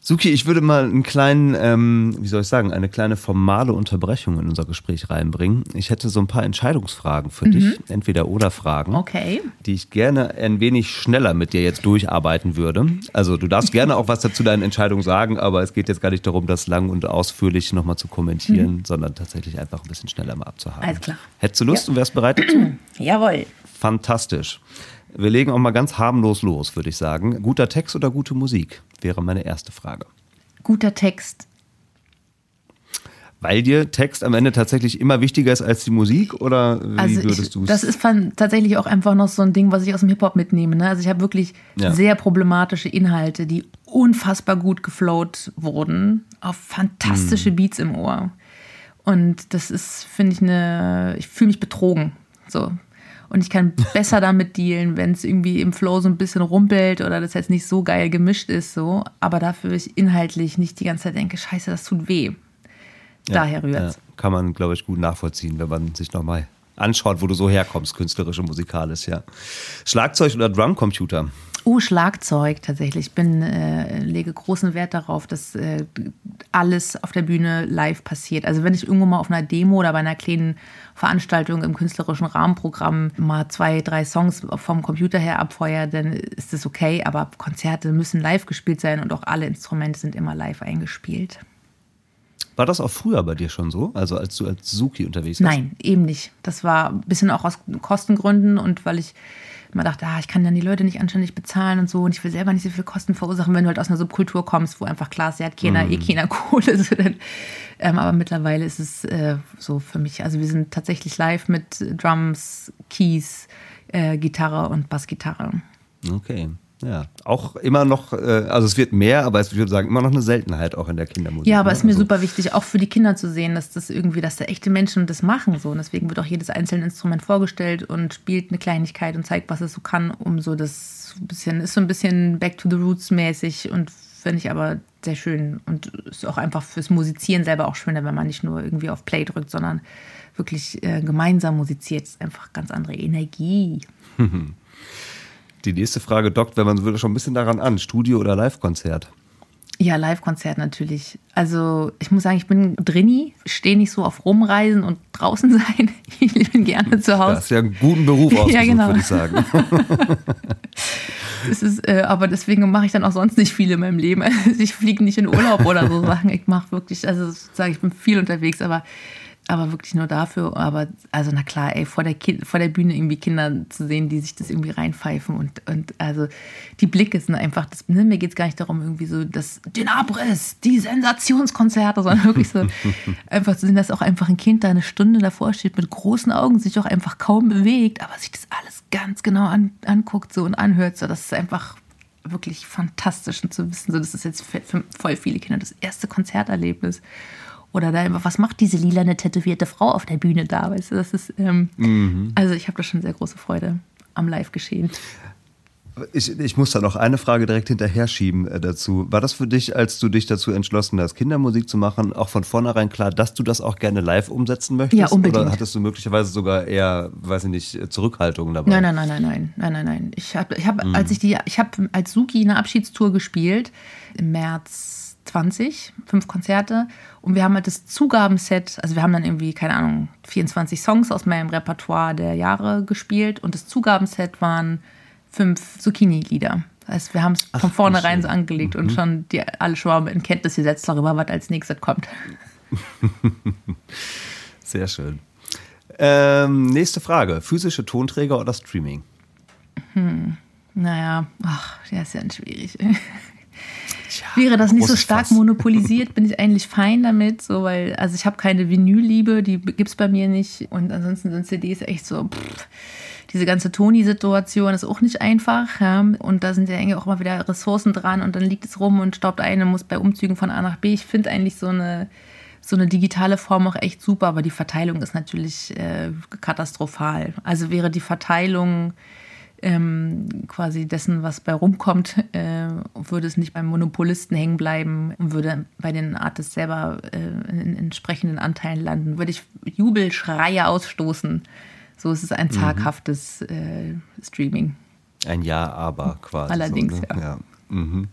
Speaker 3: Suki, ich würde mal einen kleinen, ähm, wie soll ich sagen, eine kleine formale Unterbrechung in unser Gespräch reinbringen. Ich hätte so ein paar Entscheidungsfragen für mhm. dich, entweder oder Fragen,
Speaker 1: okay.
Speaker 3: die ich gerne ein wenig schneller mit dir jetzt durcharbeiten würde. Also du darfst gerne auch was dazu deinen Entscheidungen sagen, aber es geht jetzt gar nicht darum, das lang und ausführlich nochmal zu kommentieren, mhm. sondern tatsächlich einfach ein bisschen schneller mal abzuhaken.
Speaker 1: Alles klar.
Speaker 3: Hättest du Lust ja. und wärst bereit dazu?
Speaker 1: Jawohl.
Speaker 3: Fantastisch. Wir legen auch mal ganz harmlos los, würde ich sagen. Guter Text oder gute Musik wäre meine erste Frage.
Speaker 1: Guter Text.
Speaker 3: Weil dir Text am Ende tatsächlich immer wichtiger ist als die Musik oder wie also würdest du es?
Speaker 1: Das ist tatsächlich auch einfach noch so ein Ding, was ich aus dem Hip-Hop mitnehme. Ne? Also ich habe wirklich ja. sehr problematische Inhalte, die unfassbar gut geflowt wurden, auf fantastische hm. Beats im Ohr. Und das ist, finde ich, eine, ich fühle mich betrogen. So, und ich kann besser damit dealen, wenn es irgendwie im Flow so ein bisschen rumpelt oder das jetzt nicht so geil gemischt ist, so. Aber dafür ich inhaltlich nicht die ganze Zeit denke, scheiße, das tut weh. Daher rührt
Speaker 3: ja, Kann man, glaube ich, gut nachvollziehen, wenn man sich nochmal anschaut, wo du so herkommst, künstlerisch und musikalisch, ja. Schlagzeug oder Drumcomputer?
Speaker 1: Oh, Schlagzeug tatsächlich. Ich bin, äh, lege großen Wert darauf, dass äh, alles auf der Bühne live passiert. Also wenn ich irgendwo mal auf einer Demo oder bei einer kleinen Veranstaltung im künstlerischen Rahmenprogramm mal zwei, drei Songs vom Computer her abfeuere, dann ist das okay. Aber Konzerte müssen live gespielt sein und auch alle Instrumente sind immer live eingespielt.
Speaker 3: War das auch früher bei dir schon so? Also als du als Suki unterwegs warst?
Speaker 1: Nein, eben nicht. Das war ein bisschen auch aus Kostengründen und weil ich immer dachte, ah, ich kann dann die Leute nicht anständig bezahlen und so und ich will selber nicht so viel Kosten verursachen, wenn du halt aus einer Subkultur kommst, wo einfach klar ist, ja, keiner, mm. eh keiner Kohle. So ähm, aber mittlerweile ist es äh, so für mich, also wir sind tatsächlich live mit Drums, Keys, äh, Gitarre und Bassgitarre.
Speaker 3: Okay. Ja, auch immer noch, äh, also es wird mehr, aber es würde sagen, immer noch eine Seltenheit auch in der Kindermusik.
Speaker 1: Ja, aber es
Speaker 3: ne?
Speaker 1: ist mir
Speaker 3: also,
Speaker 1: super wichtig, auch für die Kinder zu sehen, dass das irgendwie, dass da echte Menschen das machen so. Und deswegen wird auch jedes einzelne Instrument vorgestellt und spielt eine Kleinigkeit und zeigt, was es so kann, um so das bisschen, ist so ein bisschen Back to the Roots mäßig und finde ich aber sehr schön und ist auch einfach fürs Musizieren selber auch schöner, wenn man nicht nur irgendwie auf Play drückt, sondern wirklich äh, gemeinsam musiziert. Das ist einfach ganz andere Energie.
Speaker 3: Die nächste Frage dockt, wenn man so will, schon ein bisschen daran an. Studio oder Live-Konzert?
Speaker 1: Ja, Live-Konzert natürlich. Also ich muss sagen, ich bin Drini, stehe nicht so auf Rumreisen und draußen sein. Ich bin gerne zu Hause.
Speaker 3: Das ist ja einen guten Beruf ausgesucht, ja, genau. würde ich sagen.
Speaker 1: es ist, äh, aber deswegen mache ich dann auch sonst nicht viel in meinem Leben. Also ich fliege nicht in Urlaub oder so Sachen. Ich mache wirklich, also sozusagen, ich bin viel unterwegs, aber aber wirklich nur dafür. Aber also na klar, ey, vor der, kind, vor der Bühne irgendwie Kinder zu sehen, die sich das irgendwie reinpfeifen und, und also die Blicke sind einfach, das, ne, mir geht es gar nicht darum, irgendwie so das, den Abriss, die Sensationskonzerte, sondern wirklich so einfach zu sehen, dass auch einfach ein Kind da eine Stunde davor steht mit großen Augen, sich auch einfach kaum bewegt, aber sich das alles ganz genau an, anguckt so und anhört. So, das ist einfach wirklich fantastisch und zu wissen, so das ist jetzt für, für voll viele Kinder das erste Konzerterlebnis. Oder da immer, was macht diese lilane tätowierte Frau auf der Bühne da? Weißt du, das ist, ähm, mhm. also ich habe da schon sehr große Freude am Live-Geschehen.
Speaker 3: Ich, ich muss da noch eine Frage direkt hinterher schieben äh, dazu. War das für dich, als du dich dazu entschlossen hast, Kindermusik zu machen, auch von vornherein klar, dass du das auch gerne live umsetzen möchtest?
Speaker 1: Ja, unbedingt.
Speaker 3: Oder hattest du möglicherweise sogar eher, weiß ich nicht, Zurückhaltung dabei?
Speaker 1: Nein, nein, nein, nein, nein, nein, nein, nein. Ich habe, ich hab, mhm. als ich die, ich habe als Suki eine Abschiedstour gespielt im März 20, fünf Konzerte. Und wir haben halt das Zugabenset, also wir haben dann irgendwie, keine Ahnung, 24 Songs aus meinem Repertoire der Jahre gespielt. Und das Zugabenset waren fünf Zucchini-Lieder. Heißt, wir haben es von vornherein so angelegt mhm. und schon die, alle schon mal in Kenntnis gesetzt darüber, was als nächstes kommt.
Speaker 3: Sehr schön. Ähm, nächste Frage: physische Tonträger oder Streaming?
Speaker 1: Hm. Naja, ach, der ist ja schwierig. Wäre das nicht so stark Fass. monopolisiert, bin ich eigentlich fein damit, so weil also ich habe keine Vinylliebe, die gibt es bei mir nicht und ansonsten sind CDs echt so pff, diese ganze Toni-Situation ist auch nicht einfach ja? und da sind ja eigentlich auch immer wieder Ressourcen dran und dann liegt es rum und staubt ein und muss bei Umzügen von A nach B. Ich finde eigentlich so eine so eine digitale Form auch echt super, aber die Verteilung ist natürlich äh, katastrophal. Also wäre die Verteilung ähm, quasi dessen, was bei rumkommt, äh, würde es nicht beim Monopolisten hängen bleiben und würde bei den Artists selber äh, in, entsprechenden Anteilen landen, würde ich Jubelschreie ausstoßen. So ist es ein mhm. zaghaftes äh, Streaming.
Speaker 3: Ein Ja, aber quasi.
Speaker 1: Allerdings,
Speaker 3: so,
Speaker 1: ne? ja. ja.
Speaker 3: Mhm.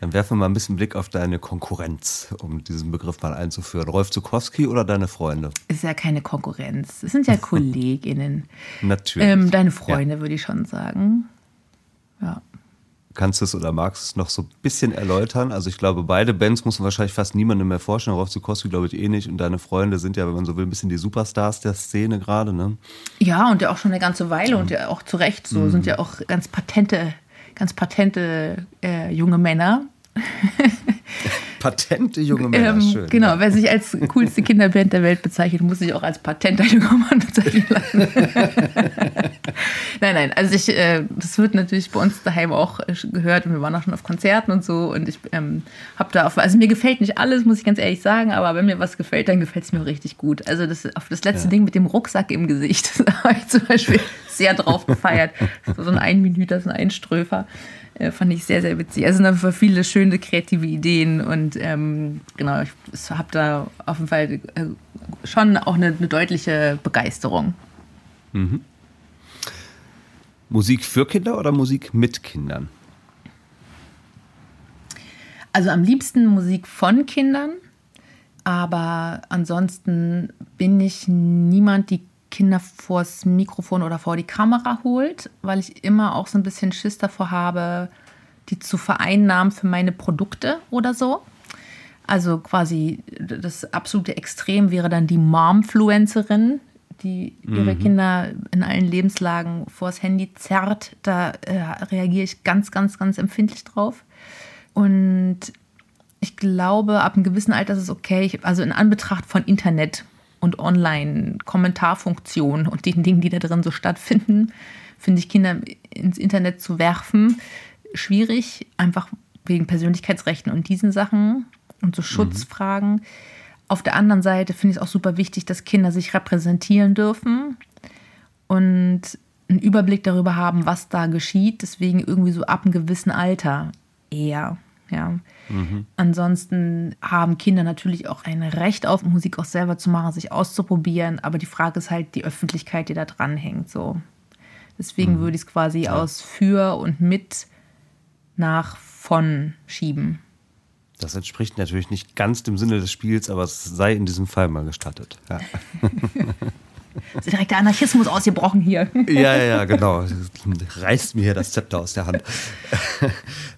Speaker 3: Dann werfen wir mal ein bisschen Blick auf deine Konkurrenz, um diesen Begriff mal einzuführen. Rolf Zukowski oder deine Freunde?
Speaker 1: Ist ja keine Konkurrenz. Es sind ja KollegInnen.
Speaker 3: Natürlich.
Speaker 1: Ähm, deine Freunde, ja. würde ich schon sagen. Ja.
Speaker 3: Kannst du es oder magst du es noch so ein bisschen erläutern? Also ich glaube, beide Bands muss man wahrscheinlich fast niemandem mehr vorstellen. Rolf Zukowski glaube ich eh nicht. Und deine Freunde sind ja, wenn man so will, ein bisschen die Superstars der Szene gerade, ne?
Speaker 1: Ja, und ja auch schon eine ganze Weile und ja auch zu Recht so. Mhm. Sind ja auch ganz patente ganz patente äh, junge Männer.
Speaker 3: Patente junge Männer, ähm, schön.
Speaker 1: Genau, ja. wer sich als coolste Kinderband der Welt bezeichnet, muss sich auch als patenter junger Mann bezeichnen lassen. nein, nein, also ich, äh, das wird natürlich bei uns daheim auch äh, gehört und wir waren auch schon auf Konzerten und so und ich ähm, habe da auf, also mir gefällt nicht alles, muss ich ganz ehrlich sagen, aber wenn mir was gefällt, dann gefällt es mir richtig gut. Also das, auf das letzte ja. Ding mit dem Rucksack im Gesicht, da habe ich zum Beispiel sehr drauf gefeiert. So ein Einminüter, so ein Einströfer. Äh, fand ich sehr, sehr witzig. Also sind viele schöne kreative Ideen und ähm, genau, ich habe da auf jeden Fall äh, schon auch eine, eine, deutliche Begeisterung
Speaker 3: Musik für Kinder oder Musik mit Kindern?
Speaker 1: Also am liebsten Musik von Kindern, aber ansonsten bin ich niemand, die Kinder vors Mikrofon oder vor die Kamera holt, weil ich immer auch so ein bisschen Schiss davor habe, die zu vereinnahmen für meine Produkte oder so. Also quasi das absolute Extrem wäre dann die Momfluencerin, die ihre Kinder in allen Lebenslagen vors Handy zerrt. Da äh, reagiere ich ganz, ganz, ganz empfindlich drauf. Und ich glaube, ab einem gewissen Alter ist es okay. Ich, also in Anbetracht von Internet und Online-Kommentarfunktionen und den Dingen, die da drin so stattfinden, finde ich Kinder ins Internet zu werfen schwierig, einfach wegen Persönlichkeitsrechten und diesen Sachen und so Schutzfragen. Auf der anderen Seite finde ich es auch super wichtig, dass Kinder sich repräsentieren dürfen und einen Überblick darüber haben, was da geschieht. Deswegen irgendwie so ab einem gewissen Alter eher. Ja. Ansonsten haben Kinder natürlich auch ein Recht auf Musik auch selber zu machen, sich auszuprobieren. Aber die Frage ist halt die Öffentlichkeit, die da dran hängt. So. Deswegen würde ich es quasi aus für und mit nach von schieben.
Speaker 3: Das entspricht natürlich nicht ganz dem Sinne des Spiels, aber es sei in diesem Fall mal gestattet. Ja,
Speaker 1: Also direkt der Anarchismus ausgebrochen hier.
Speaker 3: ja, ja, ja, genau. Reißt mir hier das Zepter aus der Hand.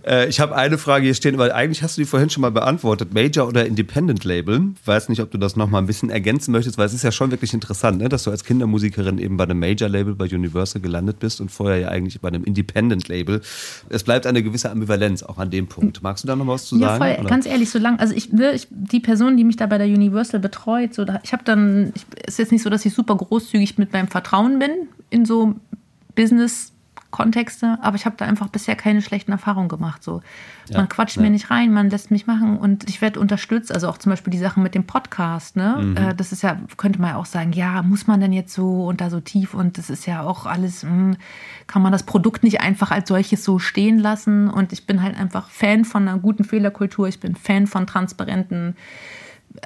Speaker 3: Äh, ich habe eine Frage hier stehen, weil eigentlich hast du die vorhin schon mal beantwortet. Major oder Independent Label? Weiß nicht, ob du das noch mal ein bisschen ergänzen möchtest, weil es ist ja schon wirklich interessant, ne, dass du als Kindermusikerin eben bei einem Major Label bei Universal gelandet bist und vorher ja eigentlich bei einem Independent Label. Es bleibt eine gewisse Ambivalenz auch an dem Punkt. Magst du da noch was zu
Speaker 1: Ja,
Speaker 3: sagen?
Speaker 1: voll,
Speaker 3: oder?
Speaker 1: ganz ehrlich, so lang, also ich, ne, ich, die Person, die mich da bei der Universal betreut, so, ich habe dann, ich, es ist jetzt nicht so, dass ich super großzügig mit meinem Vertrauen bin in so Business-Kontexte, aber ich habe da einfach bisher keine schlechten Erfahrungen gemacht. So.
Speaker 3: Ja,
Speaker 1: Man quatscht
Speaker 3: ja.
Speaker 1: mir nicht rein, man lässt mich machen und ich werde unterstützt. Also auch zum Beispiel die Sachen mit dem Podcast. Ne?
Speaker 3: Mhm.
Speaker 1: Äh, das ist ja, könnte man ja auch sagen, ja, muss man denn jetzt so und da so tief und das ist ja auch alles, mh, kann man das Produkt nicht einfach als solches so stehen lassen. Und ich bin halt einfach Fan von einer guten Fehlerkultur. Ich bin Fan von transparenten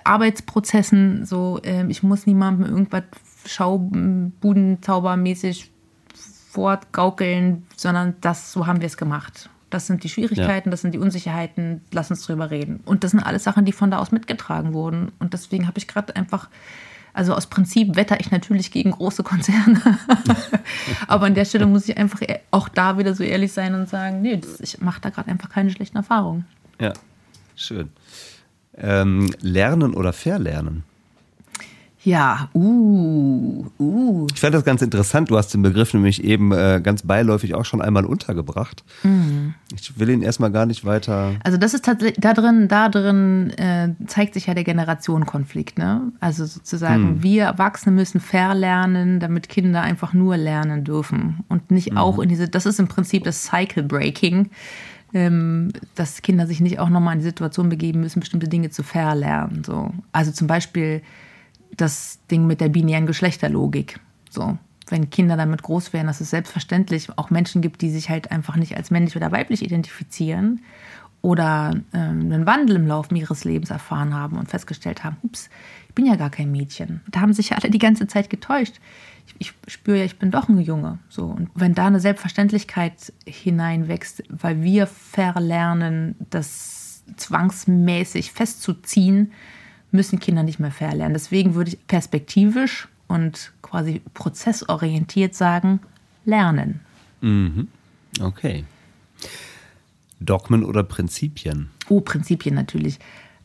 Speaker 1: Arbeitsprozessen. So, ähm, ich muss niemandem irgendwas Schaubudenzaubermäßig fortgaukeln, sondern das, so haben wir es gemacht. Das sind die Schwierigkeiten, das sind die Unsicherheiten, lass uns drüber reden. Und das sind alles Sachen, die von da aus mitgetragen wurden. Und deswegen habe ich gerade einfach, also aus Prinzip wetter ich natürlich gegen große Konzerne. Aber an der Stelle muss ich einfach auch da wieder so ehrlich sein und sagen, nee, das, ich mache da gerade einfach keine schlechten Erfahrungen.
Speaker 3: Ja, schön. Ähm, lernen oder verlernen?
Speaker 1: Ja, uh, uh.
Speaker 3: Ich fand das ganz interessant. Du hast den Begriff nämlich eben äh, ganz beiläufig auch schon einmal untergebracht.
Speaker 1: Mhm.
Speaker 3: Ich will ihn erstmal gar nicht weiter.
Speaker 1: Also das ist tatsächlich, da drin, da drin äh, zeigt sich ja der Generationenkonflikt. Ne? Also sozusagen, wir Erwachsene müssen verlernen, damit Kinder einfach nur lernen dürfen. Und nicht auch in diese, das ist im Prinzip das Cycle Breaking, ähm, dass Kinder sich nicht auch nochmal in die Situation begeben müssen, bestimmte Dinge zu verlernen. So. Also zum Beispiel das Ding mit der binären Geschlechterlogik. So. Wenn Kinder damit groß werden, dass es selbstverständlich auch Menschen gibt, die sich halt einfach nicht als männlich oder weiblich identifizieren oder ähm, einen Wandel im Laufe ihres Lebens erfahren haben und festgestellt haben, ups, ich bin ja gar kein Mädchen. Da haben sich ja alle die ganze Zeit getäuscht. Ich, ich spüre ja, ich bin doch ein Junge. So. Und wenn da eine Selbstverständlichkeit hineinwächst, weil wir verlernen, das zwangsmäßig festzuziehen, müssen Kinder nicht mehr verlernen. Deswegen würde ich perspektivisch und quasi prozessorientiert sagen, lernen.
Speaker 3: Okay. Dogmen oder Prinzipien?
Speaker 1: Oh, Prinzipien natürlich.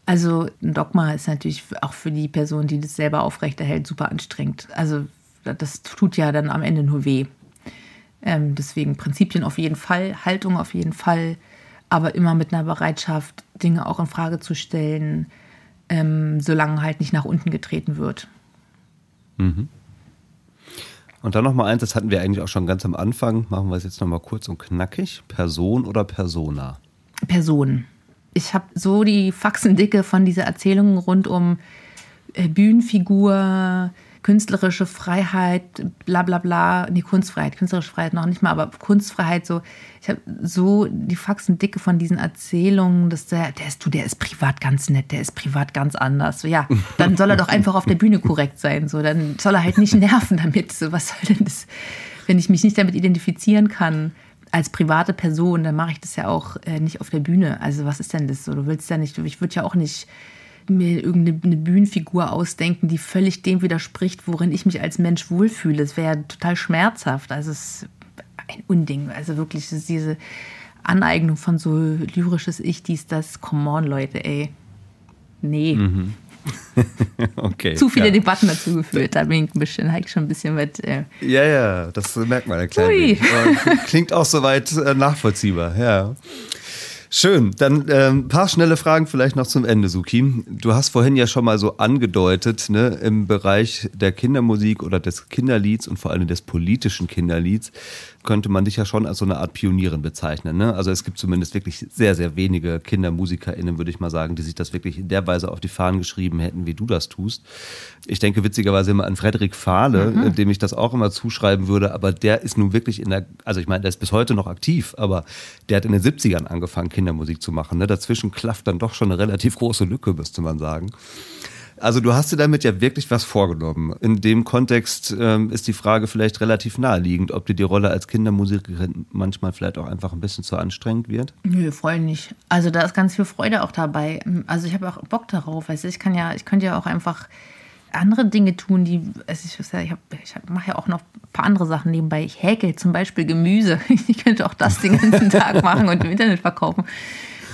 Speaker 1: Also ein Dogma ist natürlich auch für die Person, die das selber aufrechterhält, super anstrengend. Also das tut ja dann am Ende nur weh. Ähm, deswegen Prinzipien auf jeden Fall, Haltung auf jeden Fall, aber immer mit einer Bereitschaft, Dinge auch in Frage zu stellen, ähm, solange halt nicht nach unten getreten wird.
Speaker 3: Und dann nochmal eins, das hatten wir eigentlich auch schon ganz am Anfang. Machen wir es jetzt nochmal kurz und knackig. Person oder Persona?
Speaker 1: Person. Ich habe so die Faxendicke von dieser Erzählung rund um äh, Bühnenfigur, künstlerische Freiheit, bla bla bla, nee, Kunstfreiheit, künstlerische Freiheit noch nicht mal, aber Kunstfreiheit, so, ich habe so die Faxen dicke von diesen Erzählungen, dass der, der ist, du, der ist privat ganz nett, der ist privat ganz anders. So, ja, dann soll er doch einfach auf der Bühne korrekt sein, so, dann soll er halt nicht nerven damit, so, was soll denn das, wenn ich mich nicht damit identifizieren kann, als private Person, dann mache ich das ja auch äh, nicht auf der Bühne. Also was ist denn das so? Du willst ja nicht, ich würde ja auch nicht mir irgendeine Bühnenfigur ausdenken, die völlig dem widerspricht, worin ich mich als Mensch wohlfühle. Es wäre total schmerzhaft. Also es ist ein Unding. Also wirklich diese Aneignung von so lyrisches Ich, dies, das. Come on, Leute, ey. Nee. Mhm. okay, Zu viele ja. Debatten dazu geführt. Da bin ich ein bisschen, halt schon ein bisschen mit. Äh
Speaker 3: ja, ja, das merkt man ein klein Klingt auch soweit äh, nachvollziehbar, ja. Schön. Dann ein ähm, paar schnelle Fragen vielleicht noch zum Ende, Suki. Du hast vorhin ja schon mal so angedeutet, ne, im Bereich der Kindermusik oder des Kinderlieds und vor allem des politischen Kinderlieds könnte man dich ja schon als so eine Art Pionierin bezeichnen. Ne? Also es gibt zumindest wirklich sehr, sehr wenige KindermusikerInnen, würde ich mal sagen, die sich das wirklich in der Weise auf die Fahnen geschrieben hätten, wie du das tust. Ich denke witzigerweise immer an Frederik Fahle, mhm. dem ich das auch immer zuschreiben würde, aber der ist nun wirklich in der, also ich meine, der ist bis heute noch aktiv, aber der hat in den 70ern angefangen, Kindermusik zu machen. Ne? Dazwischen klafft dann doch schon eine relativ große Lücke, müsste man sagen. Also du hast dir damit ja wirklich was vorgenommen. In dem Kontext ähm, ist die Frage vielleicht relativ naheliegend, ob dir die Rolle als Kindermusikerin manchmal vielleicht auch einfach ein bisschen zu anstrengend wird.
Speaker 1: Nö, voll nicht. Also da ist ganz viel Freude auch dabei. Also ich habe auch Bock darauf. Also ich kann ja, ich könnte ja auch einfach andere Dinge tun, die, also ich, ich, ich mache ja auch noch ein paar andere Sachen nebenbei. Ich häkel zum Beispiel Gemüse. Ich könnte auch das den ganzen Tag machen und im Internet verkaufen.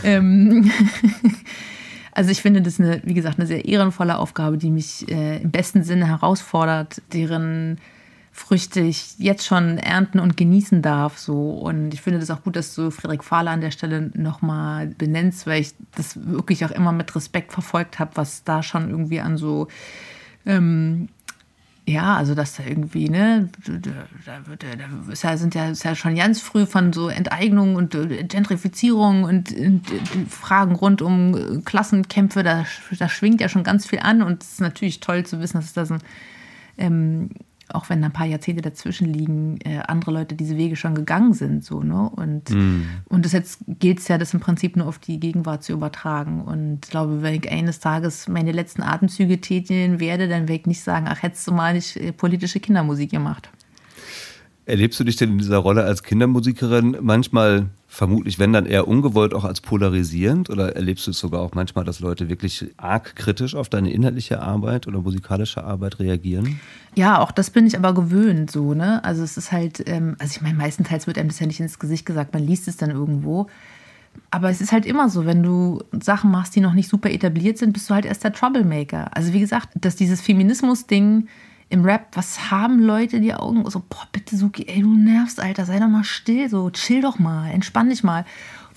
Speaker 1: Ähm Also ich finde das eine, wie gesagt, eine sehr ehrenvolle Aufgabe, die mich äh, im besten Sinne herausfordert, deren Früchte ich jetzt schon ernten und genießen darf. So. Und ich finde das auch gut, dass du Friedrich Fahler an der Stelle nochmal benennst, weil ich das wirklich auch immer mit Respekt verfolgt habe, was da schon irgendwie an so ähm, ja, also dass da irgendwie, ne, da, wird, da ist ja, sind ja, ist ja schon ganz früh von so Enteignung und äh, Gentrifizierung und, und Fragen rund um Klassenkämpfe, da, da schwingt ja schon ganz viel an und es ist natürlich toll zu wissen, dass es da so ein ähm, auch wenn ein paar Jahrzehnte dazwischen liegen, äh, andere Leute diese Wege schon gegangen sind. So, ne? Und, mm. und das jetzt gilt es ja, das im Prinzip nur auf die Gegenwart zu übertragen. Und ich glaube, wenn ich eines Tages meine letzten Atemzüge tätigen werde, dann werde ich nicht sagen, ach, hättest du mal nicht äh, politische Kindermusik gemacht.
Speaker 3: Erlebst du dich denn in dieser Rolle als Kindermusikerin manchmal vermutlich, wenn dann eher ungewollt, auch als polarisierend? Oder erlebst du es sogar auch manchmal, dass Leute wirklich arg kritisch auf deine inhaltliche Arbeit oder musikalische Arbeit reagieren?
Speaker 1: Ja, auch das bin ich aber gewöhnt so, ne? Also es ist halt, ähm, also ich meine, meistenteils wird einem das ja nicht ins Gesicht gesagt, man liest es dann irgendwo. Aber es ist halt immer so, wenn du Sachen machst, die noch nicht super etabliert sind, bist du halt erst der Troublemaker. Also wie gesagt, dass dieses Feminismus-Ding im Rap, was haben Leute die Augen so, boah, bitte Suki, ey, du nervst, Alter, sei doch mal still, so, chill doch mal, entspann dich mal.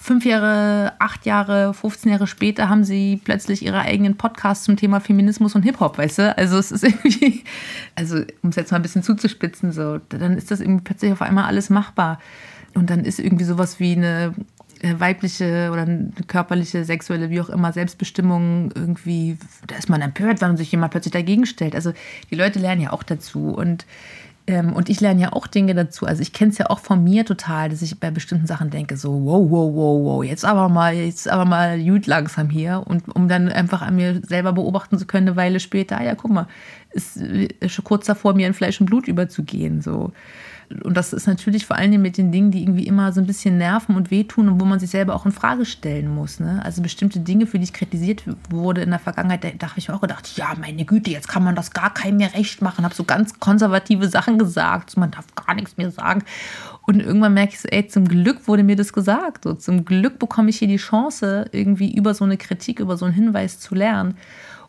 Speaker 1: Fünf Jahre, acht Jahre, 15 Jahre später haben sie plötzlich ihre eigenen Podcasts zum Thema Feminismus und Hip-Hop, weißt du? Also es ist irgendwie, also um es jetzt mal ein bisschen zuzuspitzen, so, dann ist das irgendwie plötzlich auf einmal alles machbar. Und dann ist irgendwie sowas wie eine weibliche oder körperliche, sexuelle, wie auch immer, Selbstbestimmung irgendwie, da ist man empört, wenn sich jemand plötzlich dagegen stellt. Also die Leute lernen ja auch dazu und ähm, und ich lerne ja auch Dinge dazu. Also ich kenne es ja auch von mir total, dass ich bei bestimmten Sachen denke, so, wow, wow, wow, wow, jetzt aber mal, jetzt aber mal gut langsam hier. Und um dann einfach an mir selber beobachten zu können, eine Weile später, ja, guck mal, ist schon kurz davor, mir in Fleisch und Blut überzugehen. So. Und das ist natürlich vor allen Dingen mit den Dingen, die irgendwie immer so ein bisschen nerven und wehtun und wo man sich selber auch in Frage stellen muss. Ne? Also bestimmte Dinge, für die ich kritisiert wurde in der Vergangenheit, da habe ich mir auch gedacht, ja, meine Güte, jetzt kann man das gar keinem mehr recht machen. Habe so ganz konservative Sachen gesagt, man darf gar nichts mehr sagen. Und irgendwann merke ich so, ey, zum Glück wurde mir das gesagt. So, zum Glück bekomme ich hier die Chance, irgendwie über so eine Kritik, über so einen Hinweis zu lernen.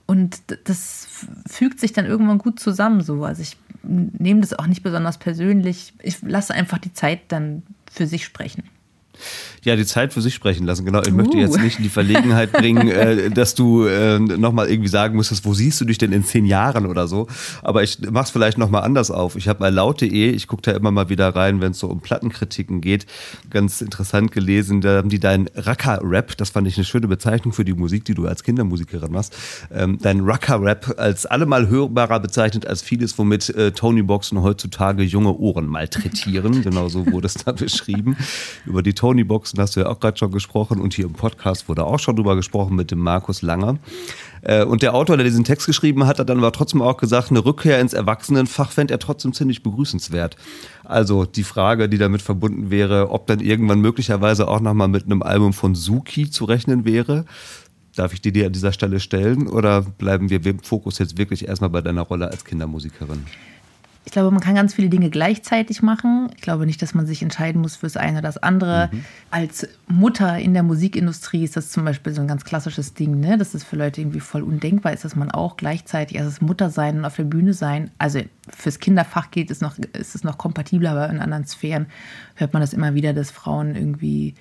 Speaker 1: Und das fügt sich dann irgendwann gut zusammen so. Also ich nehme das auch nicht besonders persönlich. Ich lasse einfach die Zeit dann für sich sprechen.
Speaker 3: Ja, die Zeit für sich sprechen lassen, genau. Ich uh. möchte jetzt nicht in die Verlegenheit bringen, äh, dass du äh, nochmal irgendwie sagen musstest, wo siehst du dich denn in zehn Jahren oder so. Aber ich mach's vielleicht nochmal anders auf. Ich habe bei laut.de, ich gucke da immer mal wieder rein, wenn es so um Plattenkritiken geht, ganz interessant gelesen, da haben die dein Racker-Rap, das fand ich eine schöne Bezeichnung für die Musik, die du als Kindermusikerin machst, ähm, dein Racker-Rap als allemal hörbarer bezeichnet als vieles, womit äh, Tony-Boxen heutzutage junge Ohren malträtieren. genau so wurde es da beschrieben. Über die Tony-Boxen hast du ja auch gerade schon gesprochen und hier im Podcast wurde auch schon drüber gesprochen mit dem Markus Langer. Äh, und der Autor, der diesen Text geschrieben hat, hat dann aber trotzdem auch gesagt, eine Rückkehr ins Erwachsenenfach fände er trotzdem ziemlich begrüßenswert. Also die Frage, die damit verbunden wäre, ob dann irgendwann möglicherweise auch nochmal mit einem Album von Suki zu rechnen wäre. Darf ich die dir an dieser Stelle stellen oder bleiben wir im Fokus jetzt wirklich erstmal bei deiner Rolle als Kindermusikerin?
Speaker 1: Ich glaube, man kann ganz viele Dinge gleichzeitig machen. Ich glaube nicht, dass man sich entscheiden muss für das eine oder das andere. Mhm. Als Mutter in der Musikindustrie ist das zum Beispiel so ein ganz klassisches Ding. Ne? Das ist für Leute irgendwie voll undenkbar ist, dass man auch gleichzeitig, also das Mutter sein und auf der Bühne sein, also fürs Kinderfach geht es noch, ist es noch kompatibler, aber in anderen Sphären hört man das immer wieder, dass Frauen irgendwie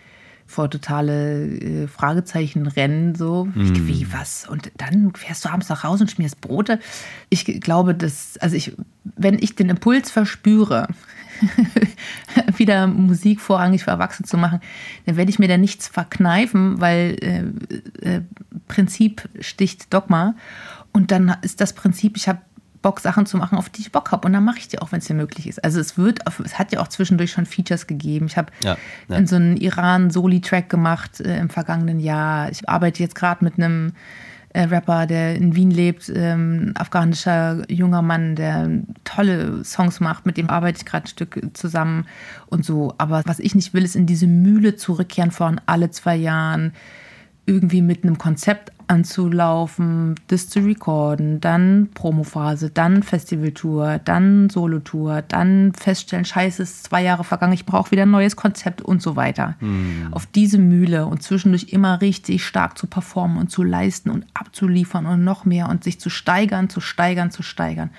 Speaker 1: vor totale äh, Fragezeichen rennen, so. Mm. Wie, was? Und dann fährst du abends nach Hause und schmierst Brote. Ich glaube, dass, also ich, wenn ich den Impuls verspüre, wieder Musik vorrangig für Erwachsene zu machen, dann werde ich mir da nichts verkneifen, weil äh, äh, Prinzip sticht Dogma. Und dann ist das Prinzip, ich habe Bock, Sachen zu machen, auf die ich Bock habe. Und dann mache ich die auch, wenn es mir möglich ist. Also es wird, es hat ja auch zwischendurch schon Features gegeben. Ich habe ja, ja. in so einen Iran-Soli-Track gemacht äh, im vergangenen Jahr. Ich arbeite jetzt gerade mit einem äh, Rapper, der in Wien lebt, ähm, afghanischer junger Mann, der tolle Songs macht. Mit dem arbeite ich gerade ein Stück zusammen und so. Aber was ich nicht will, ist in diese Mühle zurückkehren von alle zwei Jahren irgendwie mit einem Konzept anzulaufen, das zu recorden, dann Promophase, dann Festivaltour, dann Solotour, dann feststellen, scheiße, es ist zwei Jahre vergangen, ich brauche wieder ein neues Konzept und so weiter. Mhm. Auf diese Mühle und zwischendurch immer richtig stark zu performen und zu leisten und abzuliefern und noch mehr und sich zu steigern, zu steigern, zu steigern.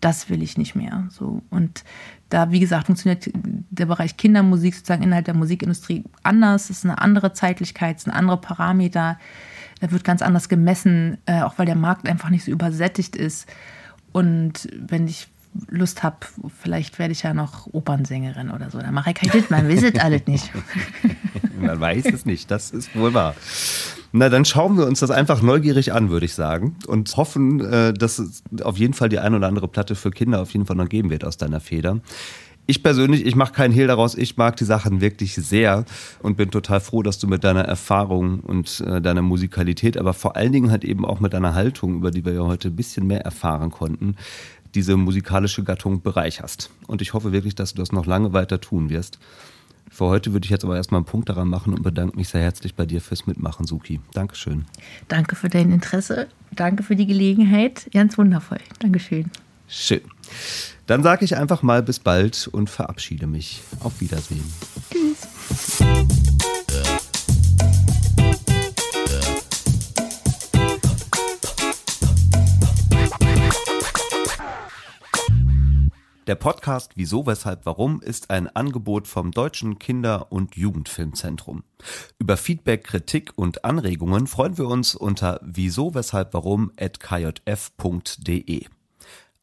Speaker 1: Das will ich nicht mehr. So. Und da, wie gesagt, funktioniert der Bereich Kindermusik sozusagen innerhalb der Musikindustrie anders. Es ist eine andere Zeitlichkeit, es sind andere Parameter da wird ganz anders gemessen, äh, auch weil der Markt einfach nicht so übersättigt ist. Und wenn ich Lust habe, vielleicht werde ich ja noch Opernsängerin oder so. Dann mache ich kein Dit, man es alles nicht.
Speaker 3: man weiß es nicht, das ist wohl wahr. Na, dann schauen wir uns das einfach neugierig an, würde ich sagen. Und hoffen, äh, dass es auf jeden Fall die ein oder andere Platte für Kinder auf jeden Fall noch geben wird aus deiner Feder ich persönlich, ich mache keinen Hehl daraus, ich mag die Sachen wirklich sehr und bin total froh, dass du mit deiner Erfahrung und äh, deiner Musikalität, aber vor allen Dingen halt eben auch mit deiner Haltung, über die wir ja heute ein bisschen mehr erfahren konnten, diese musikalische Gattung bereicherst. Und ich hoffe wirklich, dass du das noch lange weiter tun wirst. Für heute würde ich jetzt aber erstmal einen Punkt daran machen und bedanke mich sehr herzlich bei dir fürs Mitmachen, Suki. Dankeschön.
Speaker 1: Danke für dein Interesse. Danke für die Gelegenheit. Ganz wundervoll. Dankeschön.
Speaker 3: Schön. Dann sage ich einfach mal bis bald und verabschiede mich. Auf Wiedersehen. Tschüss. Der Podcast Wieso, Weshalb, Warum ist ein Angebot vom Deutschen Kinder- und Jugendfilmzentrum. Über Feedback, Kritik und Anregungen freuen wir uns unter wieso, weshalb, warum at kjf.de.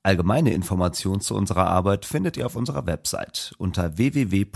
Speaker 3: Allgemeine Informationen zu unserer Arbeit findet ihr auf unserer Website unter www.kjf.de.